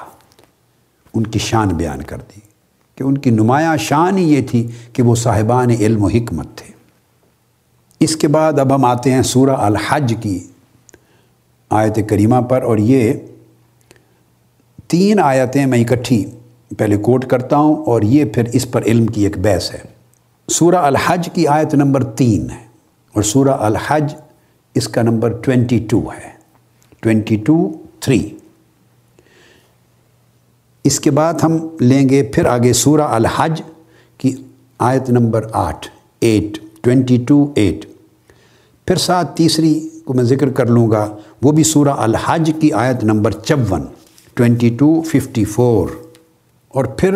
ان کی شان بیان کر دی کہ ان کی نمایاں شان ہی یہ تھی کہ وہ صاحبان علم و حکمت تھے۔ اس کے بعد اب ہم آتے ہیں سورہ الحج کی آیت کریمہ پر اور یہ تین آیتیں میں اکٹھی پہلے کوٹ کرتا ہوں اور یہ پھر اس پر علم کی ایک بحث ہے۔ سورہ الحج کی آیت نمبر تین ہے۔ اور سورہ الحج اس کا نمبر ٹوینٹی ٹو ہے۔ Twenty two three. اس کے بعد ہم لیں گے پھر آگے سورہ الحج کی آیت نمبر آٹھ، ایٹ، ٹوینٹی ٹو، ایٹ۔ پھر ساتھ تیسری کو میں ذکر کر لوں گا، وہ بھی سورہ الحج کی آیت نمبر چون، ٹوینٹی ٹو، ففٹی فور۔ اور پھر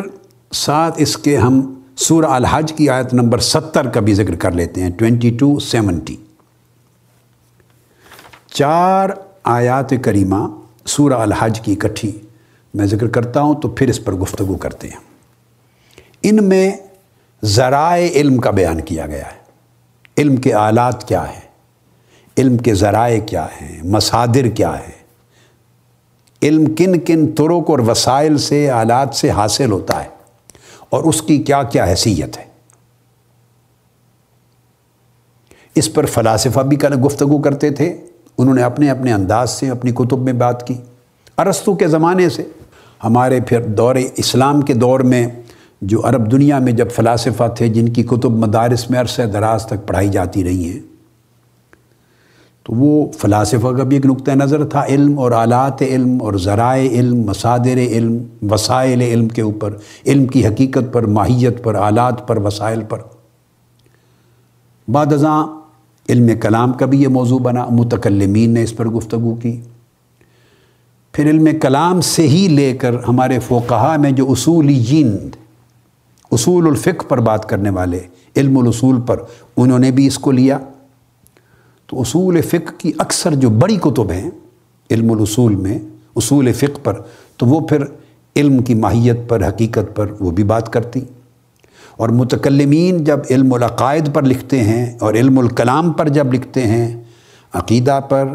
ساتھ اس کے ہم سورہ الحج کی آیت نمبر ستر کا بھی ذکر کر لیتے ہیں ٹوینٹی ٹو سیونٹی۔ چار آیات کریمہ سورہ الحج کی اکٹھی میں ذکر کرتا ہوں، تو پھر اس پر گفتگو کرتے ہیں۔ ان میں ذرائع علم کا بیان کیا گیا ہے۔ علم کے آلات کیا ہیں؟ علم کے ذرائع کیا ہیں؟ مصادر کیا ہیں؟ علم کن کن طرق اور وسائل سے، آلات سے حاصل ہوتا ہے؟ اور اس کی کیا کیا حیثیت ہے۔ اس پر فلاسفہ بھی گفتگو کرتے تھے۔ انہوں نے اپنے اپنے انداز سے اپنی کتب میں بات کی۔ ارستو کے زمانے سے۔ ہمارے پھر دور اسلام کے دور میں جو عرب دنیا میں جب فلاسفہ تھے، جن کی کتب مدارس میں عرصہ دراز تک پڑھائی جاتی رہی ہیں تو وہ فلاسفہ کا بھی ایک نقطۂ نظر تھا، علم اور آلات علم اور ذرائع علم، مصادر علم، وسائل علم کے اوپر، علم کی حقیقت پر، ماہیت پر، آلات پر، وسائل پر۔ بعد ازاں علم کلام کا بھی یہ موضوع بنا، متکلمین نے اس پر گفتگو کی۔ پھر علم کلام سے ہی لے کر ہمارے فوقہ میں جو اصولی جیند اصول الفق پر بات کرنے والے، علم الاصول پر، انہوں نے بھی اس کو لیا۔ تو اصول فقہ کی اکثر جو بڑی کتب ہیں علم الاصول میں، اصول فقہ پر، تو وہ پھر علم کی ماہیت پر، حقیقت پر وہ بھی بات کرتی۔ اور متکلمین جب علم العقائد پر لکھتے ہیں اور علم الکلام پر جب لکھتے ہیں، عقیدہ پر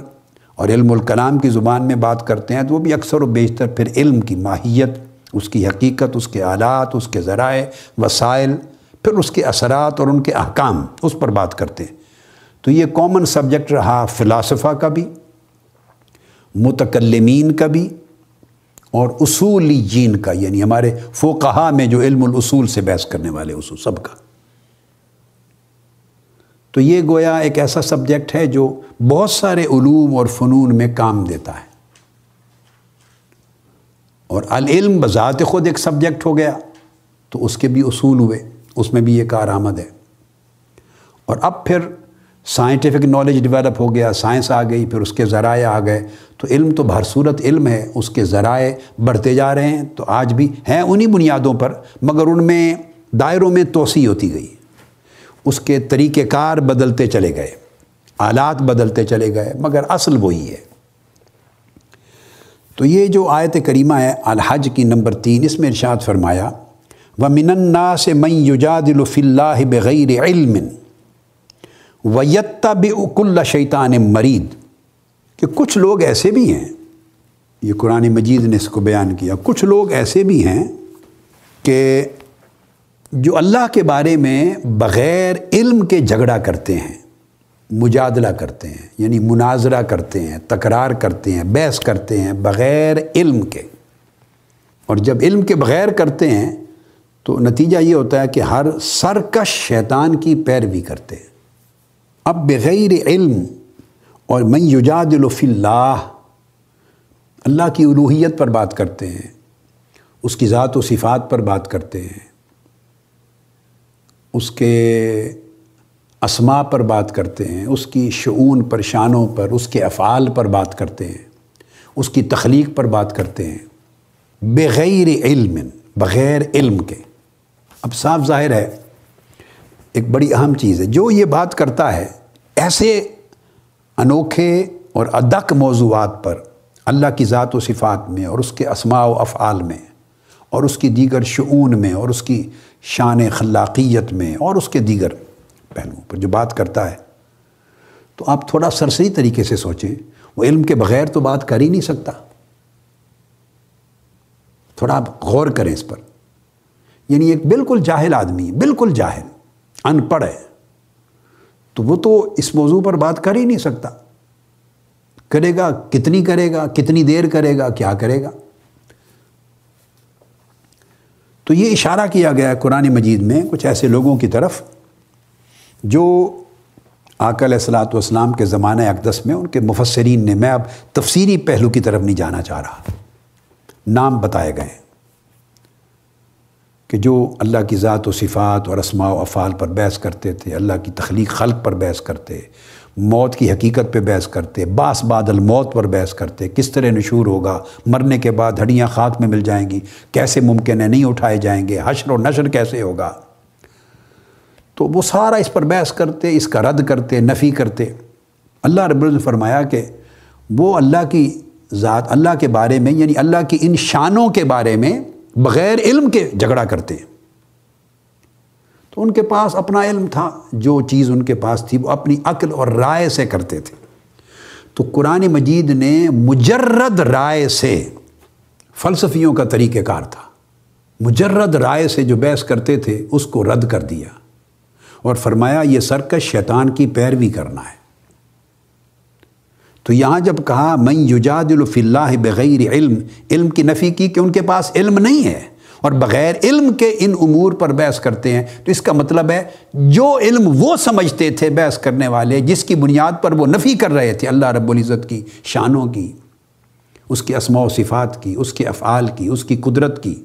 اور علم الکلام کی زبان میں بات کرتے ہیں، تو وہ بھی اکثر و بیشتر پھر علم کی ماہیت، اس کی حقیقت، اس کے آلات، اس کے ذرائع، وسائل، پھر اس کے اثرات اور ان کے احکام، اس پر بات کرتے ہیں۔ تو یہ کامن سبجیکٹ رہا فلاسفہ کا بھی، متکلمین کا بھی اور اصولی جین کا یعنی ہمارے فوقہا میں جو علم الاصول سے بحث کرنے والے اصول، سب کا۔ تو یہ گویا ایک ایسا سبجیکٹ ہے جو بہت سارے علوم اور فنون میں کام دیتا ہے۔ اور العلم بذات خود ایک سبجیکٹ ہو گیا، تو اس کے بھی اصول ہوئے، اس میں بھی یہ کارآمد ہے۔ اور اب پھر سائنٹیفک نالج ڈیولپ ہو گیا سائنس آ گئی، پھر اس کے ذرائع آ گئے۔ تو علم تو بھر صورت علم ہے، اس کے ذرائع بڑھتے جا رہے ہیں۔ تو آج بھی ہیں انہی بنیادوں پر، مگر ان میں دائروں میں توسیع ہوتی گئی۔ اس کے طریقہ کار بدلتے چلے گئے، آلات بدلتے چلے گئے، مگر اصل وہی ہے۔ تو یہ جو آیت کریمہ ہے، الحج کی نمبر تین، اس میں ارشاد فرمایا و مننا سے میں یوجاد اللہ بغیر علم۔ ویت بکل شیطان مرید کہ کچھ لوگ ایسے بھی ہیں، یہ قرآن مجید نے اس کو بیان کیا، کچھ لوگ ایسے بھی ہیں کہ جو اللہ کے بارے میں بغیر علم کے جھگڑا کرتے ہیں، مجادلہ کرتے ہیں یعنی مناظرہ کرتے ہیں، تکرار کرتے ہیں، بحث کرتے ہیں بغیر علم کے۔ اور جب علم کے بغیر کرتے ہیں تو نتیجہ یہ ہوتا ہے کہ ہر سرکش شیطان کی پیروی کرتے ہیں۔ اب بغیر علم اور میں یجاد الفی اللہ اللہ کی الوحیت پر بات کرتے ہیں، اس کی ذات و صفات پر بات کرتے ہیں، اس کے اسما پر بات کرتے ہیں، اس کی شعون پر، شانوں پر، اس کے افعال پر بات کرتے ہیں، اس کی تخلیق پر بات کرتے ہیں، بغیر علم بغیر علم کے۔ اب صاف ظاہر ہے ایک بڑی اہم چیز ہے۔ جو یہ بات کرتا ہے، ایسے انوکھے اور ادک موضوعات پر اللہ کی ذات و صفات میں اور اس کے اسماع و افعال میں اور اس کی دیگر شعون میں اور اس کی شان خلاقیت میں اور اس کے دیگر پہلوؤں پر جو بات کرتا ہے، تو آپ تھوڑا سرسری طریقے سے سوچیں۔ وہ علم کے بغیر تو بات کر ہی نہیں سکتا۔ تھوڑا آپ غور کریں اس پر۔ یعنی ایک بالکل جاہل آدمی، بالکل جاہل۔ ان پڑھ ہے، تو وہ تو اس موضوع پر بات کر ہی نہیں سکتا۔ کرے گا، کتنی کرے گا، کتنی دیر کرے گا، کیا کرے گا۔ تو یہ اشارہ کیا گیا ہے قرآن مجید میں کچھ ایسے لوگوں کی طرف، جو آکل اصلاۃ والسلام کے زمانہ اقدس میں، ان کے مفسرین نے، میں اب تفسیری پہلو کی طرف نہیں جانا چاہ رہا۔ نام بتائے گئے۔ کہ جو اللہ کی ذات و صفات اور اسماع و افعال پر بحث کرتے تھے، اللہ کی تخلیق خلق پر بحث کرتے، موت کی حقیقت پہ بحث کرتے، باس بادل موت پر بحث کرتے، کس طرح نشور ہوگا، مرنے کے بعد ہڈیاں خاک میں مل جائیں گی، کیسے ممکن ہے نہیں اٹھائے جائیں گے، حشر و نشر کیسے ہوگا؟ تو وہ سارا اس پر بحث کرتے، اس کا رد کرتے، نفی کرتے۔ اللہ رب نے فرمایا کہ وہ اللہ کی ذات، اللہ کے بارے میں یعنی اللہ کی ان شانوں کے بارے میں بغیر علم کے جھگڑا کرتے تو ان کے پاس اپنا علم تھا، جو چیز ان کے پاس تھی، وہ اپنی عقل اور رائے سے کرتے تھے۔ تو قرآن مجید نے مجرد رائے سے فلسفیوں کا طریقہ کار تھا۔ مجرد رائے سے جو بحث کرتے تھے، اس کو رد کر دیا۔ اور فرمایا، یہ سرکش شیطان کی پیروی کرنا ہے۔ تو یہاں جب کہا میں یجاد الفی اللہ بغیر علم علم کی نفی کی کہ ان کے پاس علم نہیں ہے اور بغیر علم کے ان امور پر بحث کرتے ہیں، تو اس کا مطلب ہے جو علم وہ سمجھتے تھے بحث کرنے والے، جس کی بنیاد پر وہ نفی کر رہے تھے اللہ رب العزت کی شانوں کی، اس کی اسماء و صفات کی، اس کے افعال کی، اس کی قدرت کی،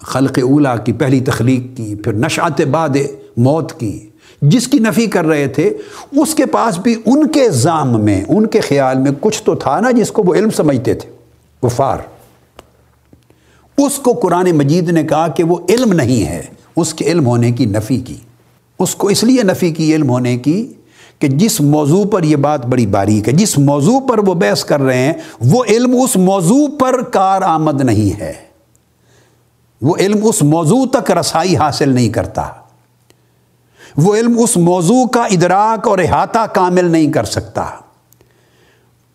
خلق اولا کی پہلی تخلیق کی، پھر نشات بعد موت کی جس کی نفی کر رہے تھے، اس کے پاس بھی ان کے ظام میں، ان کے خیال میں کچھ تو تھا نا جس کو وہ علم سمجھتے تھے۔ کفار اس کو قرآن مجید نے کہا کہ وہ علم نہیں ہے، اس کے علم ہونے کی نفی کی۔ اس کو اس لیے نفی کی، علم ہونے کی کہ جس موضوع پر یہ بات بڑی باریک ہے، جس موضوع پر وہ بحث کر رہے ہیں، وہ علم اس موضوع پر کار آمد نہیں ہے۔ وہ علم اس موضوع تک رسائی حاصل نہیں کرتا۔ وہ علم اس موضوع کا ادراک اور احاطہ کامل نہیں کر سکتا۔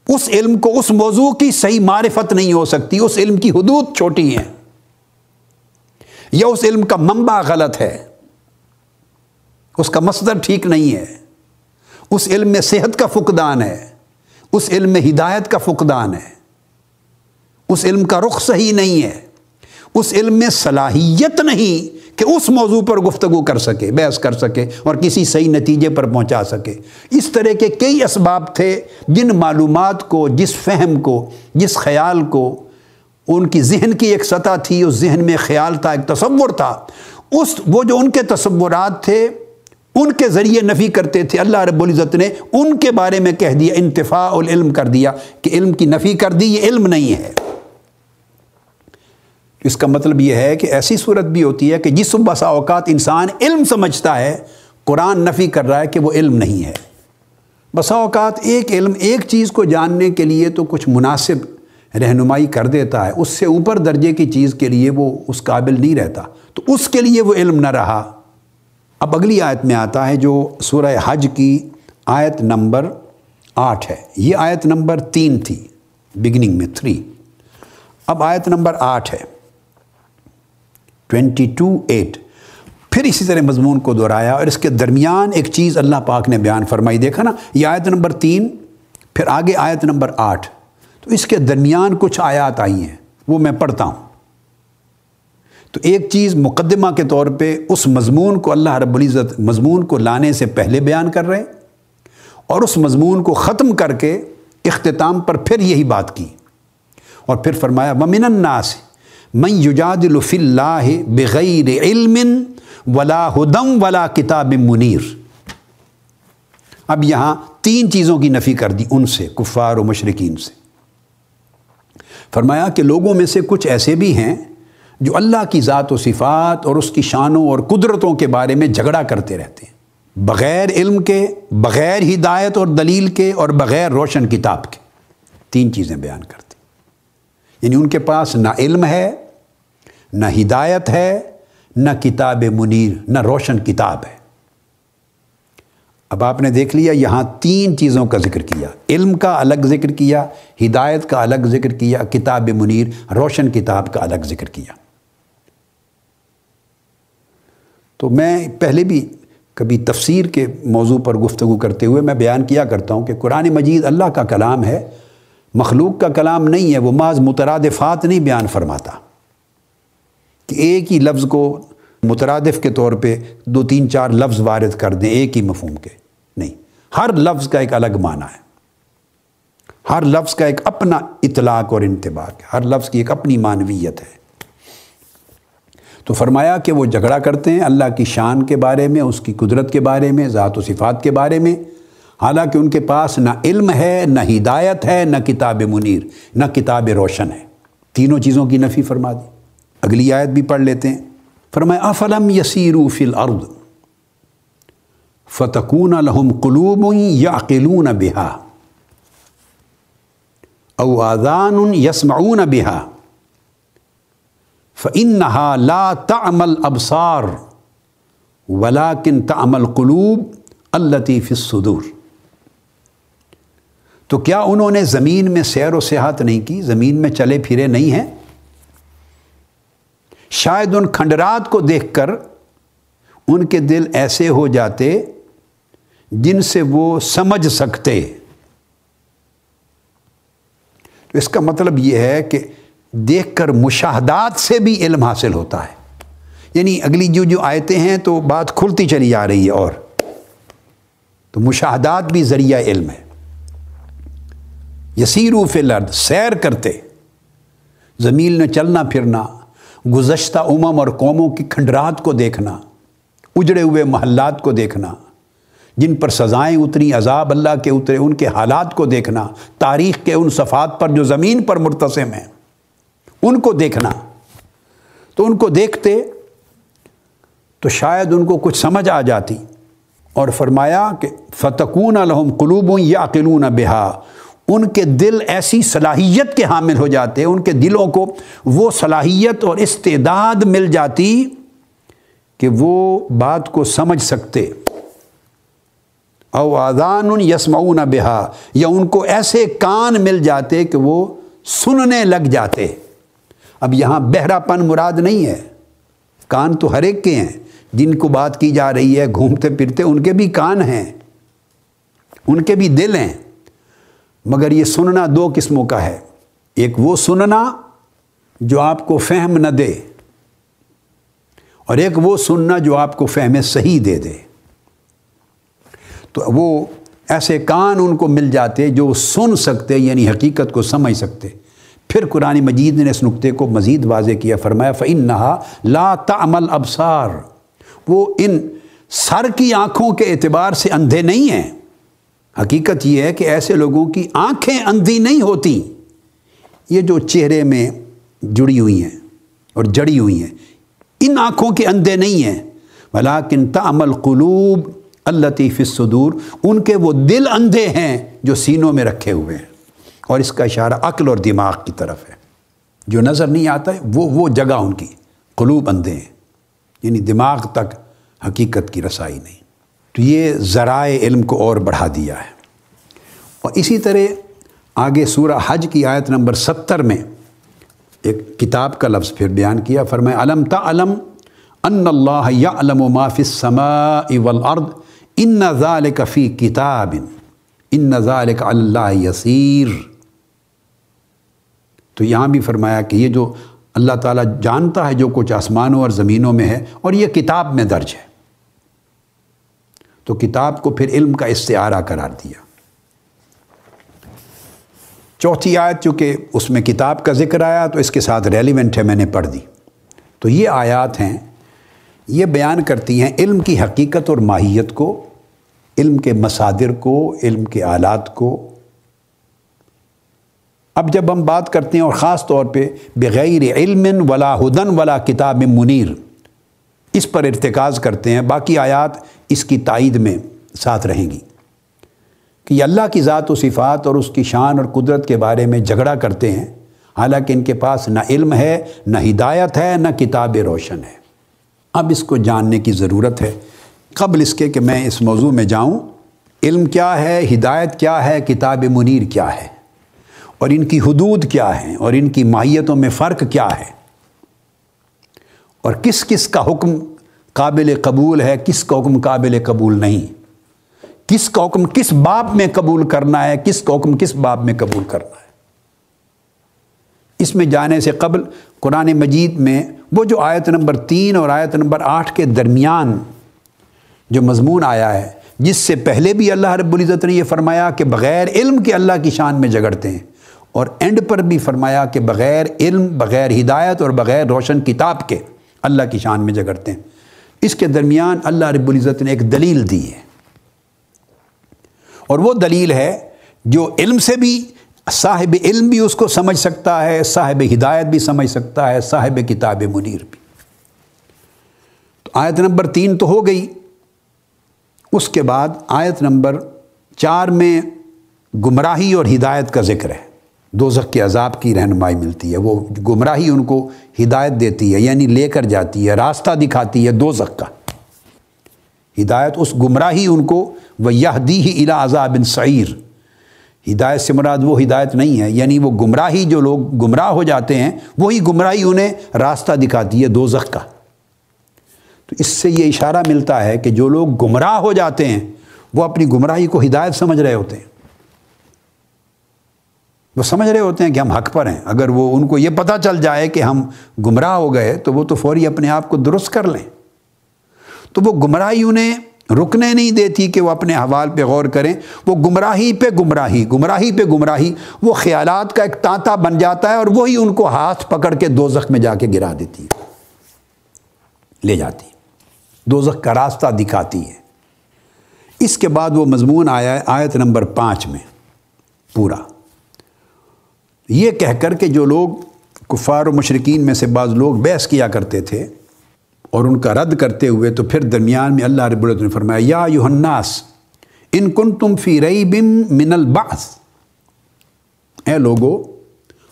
اس علم کو اس موضوع کی صحیح معرفت نہیں ہو سکتی، اس علم کی حدود چھوٹی ہیں۔ یا اس علم کا منبع غلط ہے۔ اس کا مصدر ٹھیک نہیں ہے۔ اس علم میں صحت کا فقدان ہے۔ اس علم میں ہدایت کا فقدان ہے۔ اس علم کا رخ صحیح نہیں ہے۔ اس علم میں صلاحیت نہیں۔ کہ اس موضوع پر گفتگو کر سکے، بحث کر سکے اور کسی صحیح نتیجے پر پہنچا سکے۔ اس طرح کے کئی اسباب تھے جن معلومات کو، جس فہم کو، جس خیال کو، ان کی ذہن کی ایک سطح تھی، اس ذہن میں خیال تھا، ایک تصور تھا۔ اس، وہ جو ان کے تصورات تھے، ان کے ذریعے نفی کرتے تھے۔ اللہ رب العزت نے ان کے بارے میں کہہ دیا، انتفاع العلم کر دیا کہ علم کی نفی کر دی، یہ علم نہیں ہے۔ اس کا مطلب یہ ہے کہ ایسی صورت بھی ہوتی ہے کہ جس بسا اوقات انسان علم سمجھتا ہے، قرآن نفی کر رہا ہے کہ وہ علم نہیں ہے۔ بسا اوقات ایک علم، ایک چیز کو جاننے کے لیے تو کچھ مناسب رہنمائی کر دیتا ہے۔ اس سے اوپر درجے کی چیز کے لیے وہ اس قابل نہیں رہتا۔ تو اس کے لیے وہ علم نہ رہا۔ اب اگلی آیت میں آتا ہے جو سورہ حج کی آیت نمبر آٹھ ہے۔ یہ آیت نمبر تین تھی بگننگ میں تھری۔ اب آیت نمبر آٹھ ہے۔ ٹوینٹی ٹو ایٹ پھر اسی طرح مضمون کو دہرایا اور اس کے درمیان ایک چیز اللہ پاک نے بیان فرمائی، دیکھا نا، یہ آیت نمبر تین، پھر آگے آیت نمبر آٹھ۔ تو اس کے درمیان کچھ آیات آئی ہیں، وہ میں پڑھتا ہوں۔ تو ایک چیز مقدمہ کے طور پہ اس مضمون کو اللہ رب العزت مضمون کو لانے سے پہلے بیان کر رہے اور اس مضمون کو ختم کر کے اختتام پر پھر یہی بات کی۔ اور پھر فرمایا، ومن الناس من یجادل فی اللہ بغیر علم ولا ہدم ولا کتاب منیر۔ اب یہاں تین چیزوں کی نفی کر دی ان سے، کفار و مشرقین سے۔ فرمایا کہ لوگوں میں سے کچھ ایسے بھی ہیں جو اللہ کی ذات و صفات اور اس کی شانوں اور قدرتوں کے بارے میں جھگڑا کرتے رہتے ہیں۔ بغیر علم کے، بغیر ہدایت اور دلیل کے اور بغیر روشن کتاب کے۔ تین چیزیں بیان کرتے یعنی ان کے پاس نہ علم ہے، نہ ہدایت ہے، نہ کتاب منیر، نہ روشن کتاب ہے۔ اب آپ نے دیکھ لیا، یہاں تین چیزوں کا ذکر کیا۔ علم کا الگ ذکر کیا، ہدایت کا الگ ذکر کیا، کتاب منیر، روشن کتاب کا الگ ذکر کیا۔ تو میں پہلے بھی کبھی تفسیر کے موضوع پر گفتگو کرتے ہوئے میں بیان کیا کرتا ہوں کہ قرآن مجید اللہ کا کلام ہے مخلوق کا کلام نہیں ہے، وہ بعض مترادفات نہیں بیان فرماتا۔ کہ ایک ہی لفظ کو مترادف کے طور پہ دو تین چار لفظ وارد کر دیں ایک ہی مفہوم کے۔ نہیں، ہر لفظ کا ایک الگ معنی ہے۔ ہر لفظ کا ایک اپنا اطلاق اور انتباق ہے۔ ہر لفظ کی ایک اپنی معنویت ہے۔ تو فرمایا کہ وہ جھگڑا کرتے ہیں اللہ کی شان کے بارے میں، اس کی قدرت کے بارے میں، ذات و صفات کے بارے میں۔ حالانکہ ان کے پاس نہ علم ہے، نہ ہدایت ہے، نہ کتاب منیر، نہ کتاب روشن ہے۔ تینوں چیزوں کی نفی فرما دی۔ اگلی آیت بھی پڑھ لیتے ہیں۔ فرمایا افلم یسیرو فی الارض فتکون لہم قلوب یعقلون بہا او آذان یسمعون بہا فإنها لا تعمل ابصار ولكن تعمل قلوب التي في الصدور۔ تو کیا انہوں نے زمین میں سیر و سیاحت نہیں کی؟ زمین میں چلے پھرے نہیں ہیں؟ شاید ان کھنڈرات کو دیکھ کر ان کے دل ایسے ہو جاتے جن سے وہ سمجھ سکتے۔ تو اس کا مطلب یہ ہے کہ دیکھ کر مشاہدات سے بھی علم حاصل ہوتا ہے۔ یعنی اگلی جو جو آیتیں ہیں تو بات کھلتی چلی جا رہی ہے اور۔ تو مشاہدات بھی ذریعہ علم ہے۔ یسیرو فی الارض سیر کرتے، زمین میں چلنا پھرنا، گزشتہ امم اور قوموں کی کھنڈرات کو دیکھنا، اجڑے ہوئے محلات کو دیکھنا، جن پر سزائیں اتری، عذاب اللہ کے اترے، ان کے حالات کو دیکھنا، تاریخ کے ان صفات پر جو زمین پر مرتسم ہیں، ان کو دیکھنا۔ تو ان کو دیکھتے تو شاید ان کو کچھ سمجھ آ جاتی اور فرمایا کہ فتقون الحم قلوب یا قلون بہا ان کے دل ایسی صلاحیت کے حامل ہو جاتے، ان کے دلوں کو وہ صلاحیت اور استعداد مل جاتی کہ وہ بات کو سمجھ سکتے۔ او آذان یسمعون بہا، یا ان کو ایسے کان مل جاتے کہ وہ سننے لگ جاتے۔ اب یہاں بہرا پن مراد نہیں ہے، کان تو ہر ایک کے ہیں، جن کو بات کی جا رہی ہے، گھومتے پھرتے ان کے بھی کان ہیں، ان کے بھی دل ہیں۔ مگر یہ سننا دو قسموں کا ہے۔ ایک وہ سننا جو آپ کو فہم نہ دے اور ایک وہ سننا جو آپ کو فہم صحیح دے دے۔ تو وہ ایسے کان ان کو مل جاتے جو سن سکتے یعنی حقیقت کو سمجھ سکتے۔ پھر قرآن مجید نے اس نقطے کو مزید واضح کیا، فرمایا فعن نہا لا تعمل ابسار وہ ان سر کی آنکھوں کے اعتبار سے اندھے نہیں ہیں۔ حقیقت یہ ہے کہ ایسے لوگوں کی آنکھیں اندھی نہیں ہوتی۔ یہ جو چہرے میں جڑی ہوئی ہیں اور جڑی ہوئی ہیں، ان آنکھوں کے اندھے نہیں ہیں۔ ولاکن تعمل قلوب الطیف الصدور، ان کے وہ دل اندھے ہیں جو سینوں میں رکھے ہوئے ہیں۔ اور اس کا اشارہ عقل اور دماغ کی طرف ہے۔ جو نظر نہیں آتا ہے، وہ وہ جگہ ان کی قلوب اندھے ہیں۔ یعنی دماغ تک حقیقت کی رسائی نہیں۔ تو یہ ذرائع علم کو اور بڑھا دیا ہے۔ اور اسی طرح آگے سورہ حج کی آیت نمبر ستر میں ایک کتاب کا لفظ پھر بیان کیا فرمائے علم تا علم ان اللہ یا علم و معافِ والارض، ان ذالک فی کتاب، ان ذالک اللہ یسیر۔ تو یہاں بھی فرمایا کہ یہ جو اللہ تعالیٰ جانتا ہے جو کچھ آسمانوں اور زمینوں میں ہے، اور یہ کتاب میں درج ہے۔ تو کتاب کو پھر علم کا استعارہ قرار دیا۔ چوتھی آیت، چونکہ اس میں کتاب کا ذکر آیا، تو اس کے ساتھ ریلیونٹ ہے، میں نے پڑھ دی۔ تو یہ آیات ہیں، یہ بیان کرتی ہیں علم کی حقیقت اور ماہیت کو، علم کے مصادر کو، علم کے آلات کو۔ اب جب ہم بات کرتے ہیں، اور خاص طور پہ بغیر علم ولا ہدن ولا کتاب منیر، اس پر ارتکاز کرتے ہیں۔ باقی آیات اس کی تائید میں ساتھ رہیں گی کہ یہ اللہ کی ذات و صفات اور اس کی شان اور قدرت کے بارے میں جھگڑا کرتے ہیں، حالانکہ ان کے پاس نہ علم ہے، نہ ہدایت ہے، نہ کتاب روشن ہے۔ اب اس کو جاننے کی ضرورت ہے۔ قبل اس کے کہ میں اس موضوع میں جاؤں، علم کیا ہے، ہدایت کیا ہے، کتاب منیر کیا ہے؟ اور ان کی حدود کیا ہیں؟ اور ان کی ماہیتوں میں فرق کیا ہے؟ اور کس کس کا حکم قابل قبول ہے، کس کا حکم قابل قبول نہیں؟ کس کا حکم کس باب میں قبول کرنا ہے، کس کا حکم کس باب میں قبول کرنا ہے؟ اس میں جانے سے قبل قرآن مجید میں وہ جو آیت نمبر تین اور آیت نمبر آٹھ کے درمیان جو مضمون آیا ہے، جس سے پہلے بھی اللہ رب العزت نے یہ فرمایا کہ بغیر علم کے اللہ کی شان میں جگڑتے ہیں، اور اینڈ پر بھی فرمایا کہ بغیر علم، بغیر ہدایت اور بغیر روشن کتاب کے اللہ کی شان میں جگڑتے ہیں۔ اس کے درمیان اللہ رب العزت نے ایک دلیل دی ہے۔ اور وہ دلیل ہے جو علم سے بھی، صاحب علم بھی اس کو سمجھ سکتا ہے، صاحب ہدایت بھی سمجھ سکتا ہے، صاحب کتاب منیر بھی۔ تو آیت نمبر تین تو ہو گئی۔ اس کے بعد آیت نمبر چار میں گمراہی اور ہدایت کا ذکر ہے۔ دوزخ کے عذاب کی رہنمائی ملتی ہے۔ وہ گمراہی ان کو ہدایت دیتی ہے یعنی لے کر جاتی ہے، راستہ دکھاتی ہے دوزخ کا۔ ہدایت اس گمراہی ان کو وہ یہ دی ہی الا عذاب سعیر ہدایت سے مراد وہ ہدایت نہیں ہے یعنی وہ گمراہی جو لوگ گمراہ ہو جاتے ہیں، وہی گمراہی انہیں راستہ دکھاتی ہے دوزخ کا۔ تو اس سے یہ اشارہ ملتا ہے کہ جو لوگ گمراہ ہو جاتے ہیں، وہ اپنی گمراہی کو ہدایت سمجھ رہے ہوتے ہیں۔ وہ سمجھ رہے ہوتے ہیں کہ ہم حق پر ہیں۔ اگر وہ ان کو یہ پتہ چل جائے کہ ہم گمراہ ہو گئے تو وہ تو فوری اپنے آپ کو درست کر لیں۔ تو وہ گمراہی انہیں رکنے نہیں دیتی کہ وہ اپنے حوال پہ غور کریں۔ وہ گمراہی پہ گمراہی گمراہی پہ گمراہی، وہ خیالات کا ایک تانتا بن جاتا ہے اور وہی ان کو ہاتھ پکڑ کے دو میں جا کے گرا دیتی ہے۔ لے جاتی دو کا راستہ دکھاتی ہے۔ اس کے بعد وہ مضمون آیا ہے، آیت نمبر پانچ میں، پورا۔ یہ کہہ کر کے جو لوگ کفار و مشرقین میں سے بعض لوگ بحث کیا کرتے تھے اور ان کا رد کرتے ہوئے تو پھر درمیان میں اللہ رب العزت نے فرمایا، یا یوحناس ان کن تم فی رئی بم من الباس اے لوگو،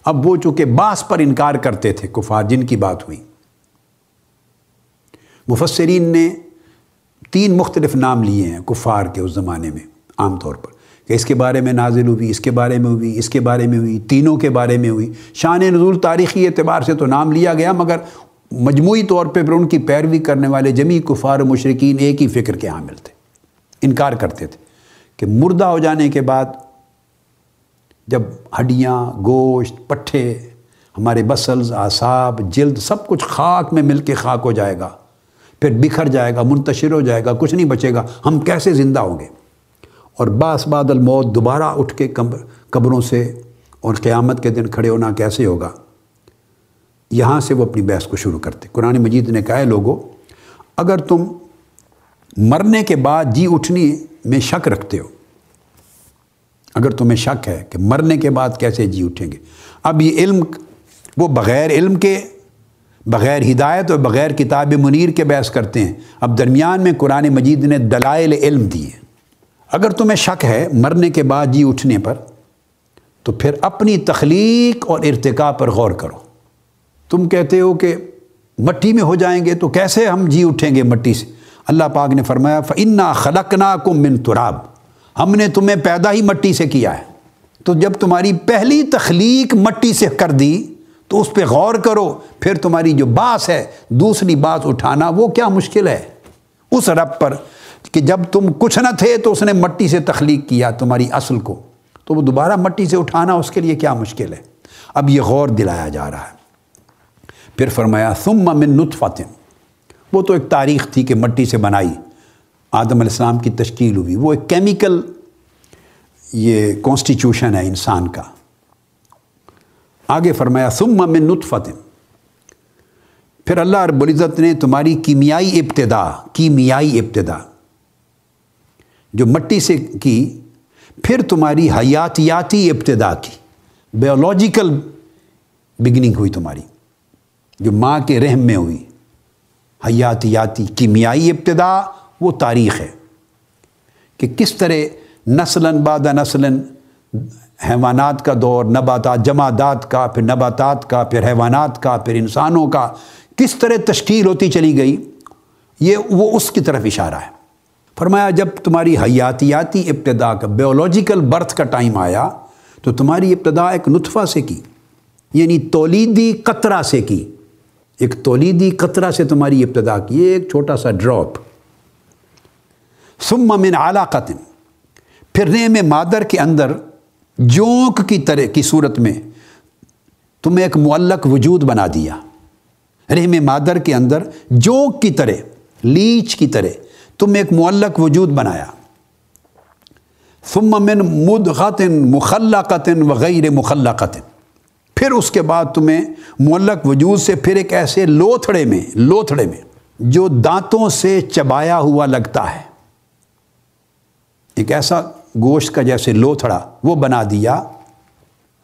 اب وہ چونکہ باس پر انکار کرتے تھے کفار، جن کی بات ہوئی۔ مفسرین نے تین مختلف نام لیے ہیں کفار کے اس زمانے میں، عام طور پر۔ کہ اس کے بارے میں نازل ہوئی، اس کے بارے میں ہوئی، اس کے بارے میں ہوئی، تینوں کے بارے میں ہوئی۔ شان نزول تاریخی اعتبار سے تو نام لیا گیا، مگر مجموعی طور پہ پھر ان کی پیروی کرنے والے جمی کفار و مشرقین ایک ہی فکر کے حامل تھے، انکار کرتے تھے کہ مردہ ہو جانے کے بعد جب ہڈیاں، گوشت، پٹھے، ہمارے بسلز، اعصاب، جلد سب کچھ خاک میں مل کے خاک ہو جائے گا، پھر بکھر جائے گا، منتشر ہو جائے گا، کچھ نہیں بچے گا، ہم کیسے زندہ ہوں گے؟ اور باس بعد الموت دوبارہ اٹھ کے قبروں سے اور قیامت کے دن کھڑے ہونا کیسے ہوگا؟ یہاں سے وہ اپنی بحث کو شروع کرتے۔ قرآن مجید نے کہا ہے لوگوں اگر تم مرنے کے بعد جی اٹھنی میں شک رکھتے ہو، اگر تمہیں شک ہے کہ مرنے کے بعد کیسے جی اٹھیں گے؟ اب یہ علم، وہ بغیر علم کے، بغیر ہدایت اور بغیر کتاب منیر کے بحث کرتے ہیں۔ اب درمیان میں قرآن مجید نے دلائل علم دیے۔ اگر تمہیں شک ہے مرنے کے بعد جی اٹھنے پر، تو پھر اپنی تخلیق اور ارتقاء پر غور کرو۔ تم کہتے ہو کہ مٹی میں ہو جائیں گے، تو کیسے ہم جی اٹھیں گے مٹی سے؟ اللہ پاک نے فرمایا فنا خلقنا کو من تراب۔ ہم نے تمہیں پیدا ہی مٹی سے کیا ہے۔ تو جب تمہاری پہلی تخلیق مٹی سے کر دی، تو اس پہ غور کرو۔ پھر تمہاری جو باس ہے، دوسری باس اٹھانا، وہ کیا مشکل ہے؟ اس رب پر کہ جب تم کچھ نہ تھے تو اس نے مٹی سے تخلیق کیا تمہاری اصل کو۔ تو وہ دوبارہ مٹی سے اٹھانا اس کے لیے کیا مشکل ہے؟ اب یہ غور دلایا جا رہا ہے۔ پھر فرمایا، ثم من نطفت وہ تو ایک تاریخ تھی کہ مٹی سے بنائی۔ آدم علیہ السلام کی تشکیل ہوئی۔ وہ ایک کیمیکل، یہ کانسٹیٹیوشن ہے انسان کا۔ آگے فرمایا، ثم من نطفت پھر اللہ رب العزت نے تمہاری کیمیائی ابتدا کیمیائی ابتدا جو مٹی سے کی، پھر تمہاری حیاتیاتی ابتدا کی۔ بیولوجیکل بگننگ ہوئی تمہاری، جو ماں کے رحم میں ہوئی۔ حیاتیاتی، کیمیائی ابتدا، وہ تاریخ ہے کہ کس طرح نسلاً بعد نسلاً حیوانات کا دور، نباتات، جمادات کا، پھر نباتات کا، پھر حیوانات کا، پھر انسانوں کا، کس طرح تشکیل ہوتی چلی گئی، یہ وہ اس کی طرف اشارہ ہے۔ فرمایا، جب تمہاری حیاتیاتی ابتدا کا بیولوجیکل برتھ کا ٹائم آیا، تو تمہاری ابتدا ایک نطفہ سے کی یعنی تولیدی قطرہ سے کی۔ ایک تولیدی قطرہ سے تمہاری ابتدا کی ایک چھوٹا سا ڈراپ ثم من علاقت پھر رحم مادر کے اندر جونک کی طرح کی صورت میں تمہیں ایک معلق وجود بنا دیا۔ رحم مادر کے اندر جونک کی طرح، لیچ کی طرح۔ تم ایک معلق وجود بنایا۔ ثم من مدغت مخلقت وغیر مخلقت پھر اس کے بعد تمہیں معلق وجود سے پھر ایک ایسے لوتھڑے میں لوتھڑے میں جو دانتوں سے چبایا ہوا لگتا ہے۔ ایک ایسا گوشت کا جیسے لوتھڑا وہ بنا دیا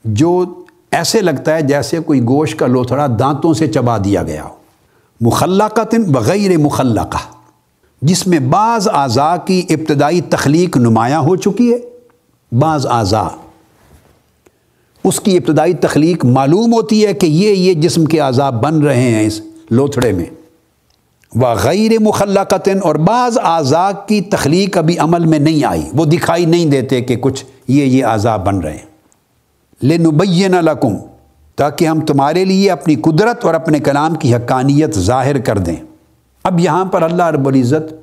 جو ایسے لگتا ہے جیسے کوئی گوشت کا لوتھڑا دانتوں سے چبا دیا گیا ہو۔ مخلقت بغیر مخلقہ۔ جس میں بعض اعضاء کی ابتدائی تخلیق نمایاں ہو چکی ہے، بعض اعضاء۔ اس کی ابتدائی تخلیق معلوم ہوتی ہے کہ یہ یہ جسم کے اعضاء بن رہے ہیں اس لوتھڑے میں۔ وہ غیر مخلقتاً اور بعض اعضاء کی تخلیق ابھی عمل میں نہیں آئی۔ وہ دکھائی نہیں دیتے کہ کچھ یہ یہ اعضاء بن رہے ہیں۔ لنبین لکم، تاکہ ہم تمہارے لیے اپنی قدرت اور اپنے کلام کی حقانیت ظاہر کر دیں۔ اب یہاں پر اللہ رب العزت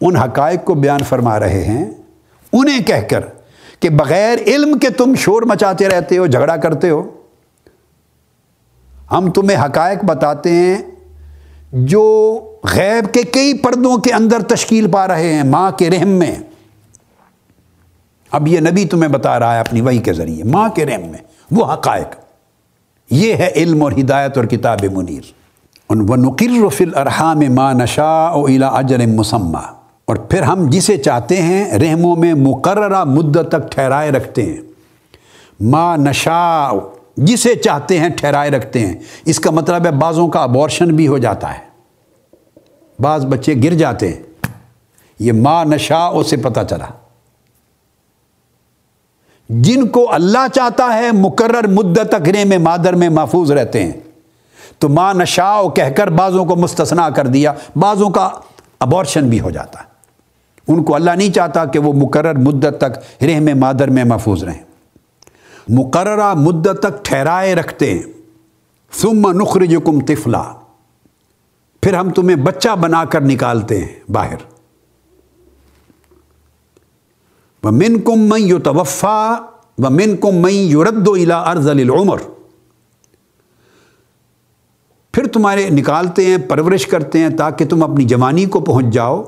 ان حقائق کو بیان فرما رہے ہیں۔ انہیں کہہ کر کہ بغیر علم کے تم شور مچاتے رہتے ہو، جھگڑا کرتے ہو۔ ہم تمہیں حقائق بتاتے ہیں جو غیب کے کئی پردوں کے اندر تشکیل پا رہے ہیں ماں کے رحم میں۔ اب یہ نبی تمہیں بتا رہا ہے اپنی وحی کے ذریعے، ماں کے رحم میں، وہ حقائق۔ یہ ہے علم اور ہدایت اور کتاب منیر۔ و نقر فل ارحام ماں نشا و الا اجر مسمہ اور پھر ہم جسے چاہتے ہیں، رحموں میں مقررہ مدت تک ٹھہرائے رکھتے ہیں۔ ماں نشا جسے چاہتے ہیں، ٹھہرائے رکھتے ہیں۔ اس کا مطلب ہے، بعضوں کا ابورشن بھی ہو جاتا ہے۔ بعض بچے گر جاتے ہیں۔ یہ ماں نشا سے پتہ چلا۔ جن کو اللہ چاہتا ہے، مقرر مدت تک میں مادر میں محفوظ رہتے ہیں۔ تو ماں نشاؤ کہہ کر بعضوں کو مستثنا کر دیا بعضوں کا ابورشن بھی ہو جاتا۔ ہے ان کو اللہ نہیں چاہتا کہ وہ مقرر مدت تک رحم مادر میں محفوظ رہیں۔ مقررہ مدت تک ٹھہرائے رکھتے ہیں۔ ثم نخرجکم طفلا۔ پھر ہم تمہیں بچہ بنا کر نکالتے ہیں باہر۔ وہ من کم میں یو توفا و من کم میں یورد الا ارض العمر۔ پھر تمہارے نکالتے ہیں، پرورش کرتے ہیں تاکہ تم اپنی جوانی کو پہنچ جاؤ۔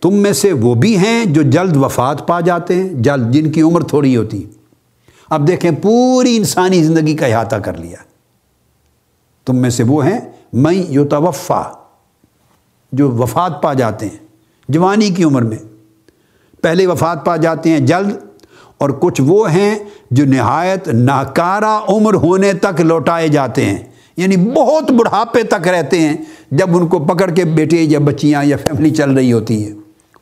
تم میں سے وہ بھی ہیں جو جلد وفات پا جاتے ہیں، جلد جن کی عمر تھوڑی ہوتی۔ اب دیکھیں پوری انسانی زندگی کا احاطہ کر لیا۔ تم میں سے وہ ہیں میں یو جو وفات پا جاتے ہیں، جوانی کی عمر میں۔ پہلے وفات پا جاتے ہیں جلد، اور کچھ وہ ہیں جو نہایت ناکارہ عمر ہونے تک لوٹائے جاتے ہیں۔ یعنی بہت بڑھاپے تک رہتے ہیں جب ان کو پکڑ کے بیٹے یا بچیاں یا فیملی چل رہی ہوتی ہے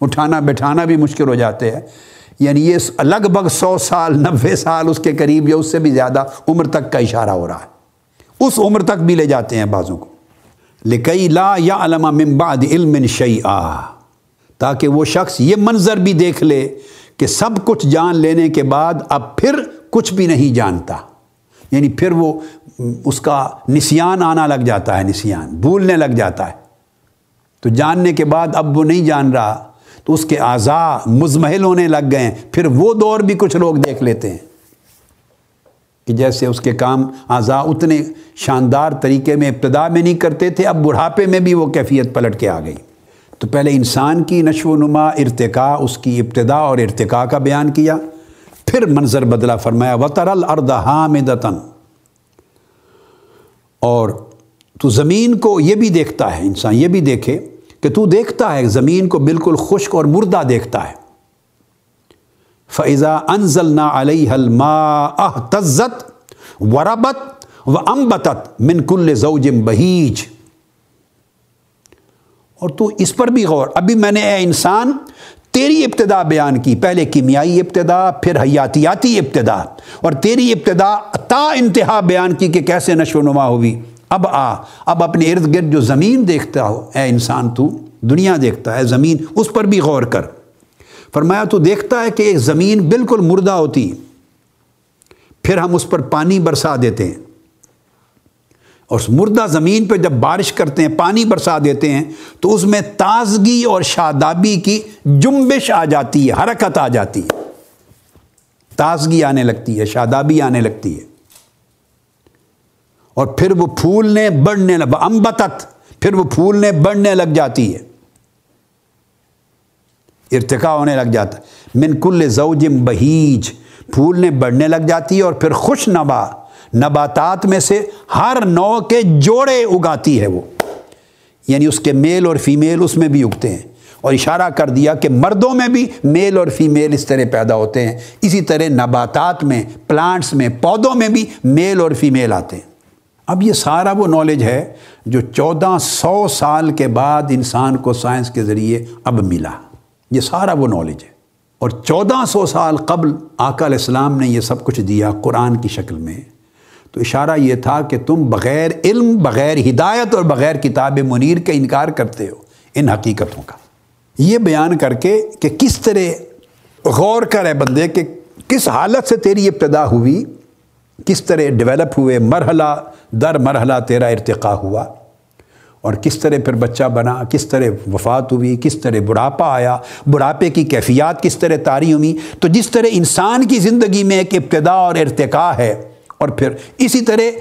اٹھانا بٹھانا بھی مشکل ہو جاتے ہیں۔ یعنی یہ لگ بھگ سو سال نبے سال اس کے قریب یا اس سے بھی زیادہ عمر تک کا اشارہ ہو رہا ہے۔ اس عمر تک بھی لے جاتے ہیں بعضوں کو۔ لکئی لا یا علامہ ممباد علم شعی آ تاکہ وہ شخص یہ منظر بھی دیکھ لے کہ سب کچھ جان لینے کے بعد اب پھر کچھ بھی نہیں جانتا۔ یعنی پھر وہ اس کا نسیان آنا لگ جاتا ہے، نسیان، بھولنے لگ جاتا ہے۔ تو جاننے کے بعد اب وہ نہیں جان رہا، تو اس کے اعضاء مزمحل ہونے لگ گئے پھر وہ دور بھی کچھ لوگ دیکھ لیتے ہیں کہ جیسے اس کے کام اعضاء اتنے شاندار طریقے میں ابتدا میں نہیں کرتے تھے، اب بڑھاپے میں بھی وہ کیفیت پلٹ کے آ گئی۔ تو پہلے انسان کی نشو و نما، ارتقاء، اس کی ابتدا اور ارتقاء کا بیان کیا۔ پھر منظر بدلا فرمایا وطر الرد حامدتن اور تو زمین کو یہ بھی دیکھتا ہے، انسان یہ بھی دیکھے کہ تو دیکھتا ہے، زمین کو بالکل خشک اور مردہ دیکھتا ہے۔ فضا انزل نا علیہ الما تزت وربت و امبتت من کل زوجم بہیج اور تو اس پر بھی غور، ابھی میں نے اے انسان تیری ابتدا بیان کی۔ پہلے کیمیائی ابتدا، پھر حیاتیاتی ابتدا۔ اور تیری ابتدا تا انتہا بیان کی کہ کیسے نشو و نما ہوئی۔ اب آ، اب اپنے ارد گرد جو زمین دیکھتا ہو، اے انسان تو دنیا دیکھتا ہے، زمین اس پر بھی غور کر۔ فرمایا تو دیکھتا ہے کہ ایک زمین بالکل مردہ ہوتی۔ پھر ہم اس پر پانی برسا دیتے ہیں۔ اور اس مردہ زمین پہ جب بارش کرتے ہیں، پانی برسا دیتے ہیں، تو اس میں تازگی اور شادابی کی جنبش آ جاتی ہے، حرکت آ جاتی ہے۔ تازگی آنے لگتی ہے، شادابی آنے لگتی ہے۔ اور پھر وہ پھولنے بڑھنے لگ، امبتت، پھر وہ پھولنے بڑھنے لگ جاتی ہے۔ ارتقا ہونے لگ جاتا ہے۔ من کل زوجم بہیج، پھولنے بڑھنے لگ جاتی ہے اور پھر خوش نبا نباتات میں سے ہر نو کے جوڑے اگاتی ہے وہ۔ یعنی اس کے میل اور فیمیل اس میں بھی اگتے ہیں۔ اور اشارہ کر دیا کہ مردوں میں بھی میل اور فیمیل اس طرح پیدا ہوتے ہیں۔ اسی طرح نباتات میں پلانٹس میں، پودوں میں بھی میل اور فیمیل آتے ہیں۔ اب یہ سارا وہ نالج ہے جو چودہ سو سال کے بعد انسان کو سائنس کے ذریعے اب ملا۔ یہ سارا وہ نالج ہے۔ اور چودہ سو سال قبل آقا علیہ السلام نے یہ سب کچھ دیا قرآن کی شکل میں۔ تو اشارہ یہ تھا کہ تم بغیر علم، بغیر ہدایت اور بغیر کتاب منیر کا انکار کرتے ہو ان حقیقتوں کا۔ یہ بیان کر کے کہ کس طرح غور کرے بندے کہ کس حالت سے تیری ابتدا ہوئی، کس طرح ڈیولپ ہوئے، مرحلہ در مرحلہ تیرا ارتقا ہوا اور کس طرح پھر بچہ بنا، کس طرح وفات ہوئی، کس طرح بڑھاپا آیا، بڑھاپے کی کیفیات کس طرح تاری ہوئی۔ تو جس طرح انسان کی زندگی میں ایک ابتدا اور ارتقا ہے اور پھر اسی طرح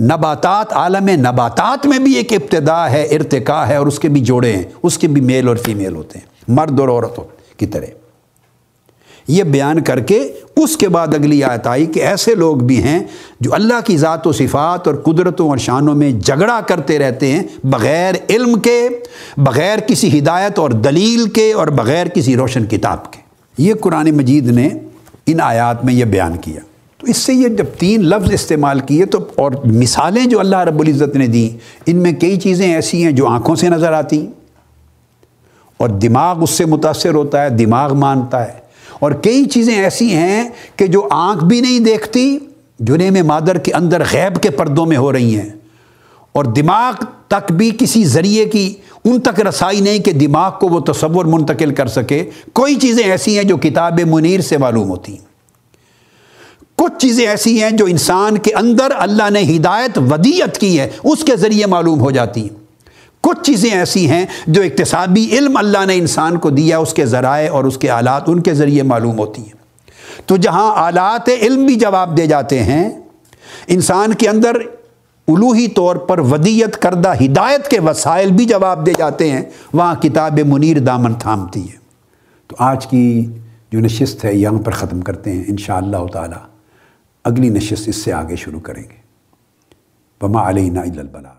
نباتات، عالم نباتات میں بھی ایک ابتدا ہے ارتقا ہے، اور اس کے بھی جوڑے ہیں، اس کے بھی میل اور فیمیل ہوتے ہیں، مرد اور عورتوں کی طرح۔ یہ بیان کر کے اس کے بعد اگلی آیت آئی کہ ایسے لوگ بھی ہیں جو اللہ کی ذات و صفات اور قدرتوں اور شانوں میں جھگڑا کرتے رہتے ہیں بغیر علم کے، بغیر کسی ہدایت اور دلیل کے، اور بغیر کسی روشن کتاب کے۔ یہ قرآن مجید نے ان آیات میں یہ بیان کیا۔ تو اس سے یہ جب تین لفظ استعمال کیے تو اور مثالیں جو اللہ رب العزت نے دیں ان میں کئی چیزیں ایسی ہیں جو آنکھوں سے نظر آتی۔ اور دماغ اس سے متاثر ہوتا ہے، دماغ مانتا ہے۔ اور کئی چیزیں ایسی ہیں کہ جو آنکھ بھی نہیں دیکھتی، جنہیں میں مادر کے اندر غیب کے پردوں میں ہو رہی ہیں۔ اور دماغ تک بھی کسی ذریعے کی، ان تک رسائی نہیں کہ دماغ کو وہ تصور منتقل کر سکے۔ کوئی چیزیں ایسی ہیں جو کتاب منیر سے معلوم ہوتی۔ ہیں کچھ چیزیں ایسی ہیں جو انسان کے اندر اللہ نے ہدایت ودیت کی ہے، اس کے ذریعے معلوم ہو جاتی ہیں۔ کچھ چیزیں ایسی ہیں جو اقتصادی علم اللہ نے انسان کو دیا، اس کے ذرائع اور اس کے آلات ان کے ذریعے معلوم ہوتی ہیں۔ تو جہاں آلات علم بھی جواب دے جاتے ہیں، انسان کے اندر الوحی طور پر ودیت کردہ، ہدایت کے وسائل بھی جواب دے جاتے ہیں، وہاں کتاب منیر دامن تھامتی ہے۔ تو آج کی جو نشست ہے یہاں پر ختم کرتے ہیں، انشاءاللہ اللہ تعالی۔ اگلی نشست اس سے آگے شروع کریں گے۔ بما علینا البلا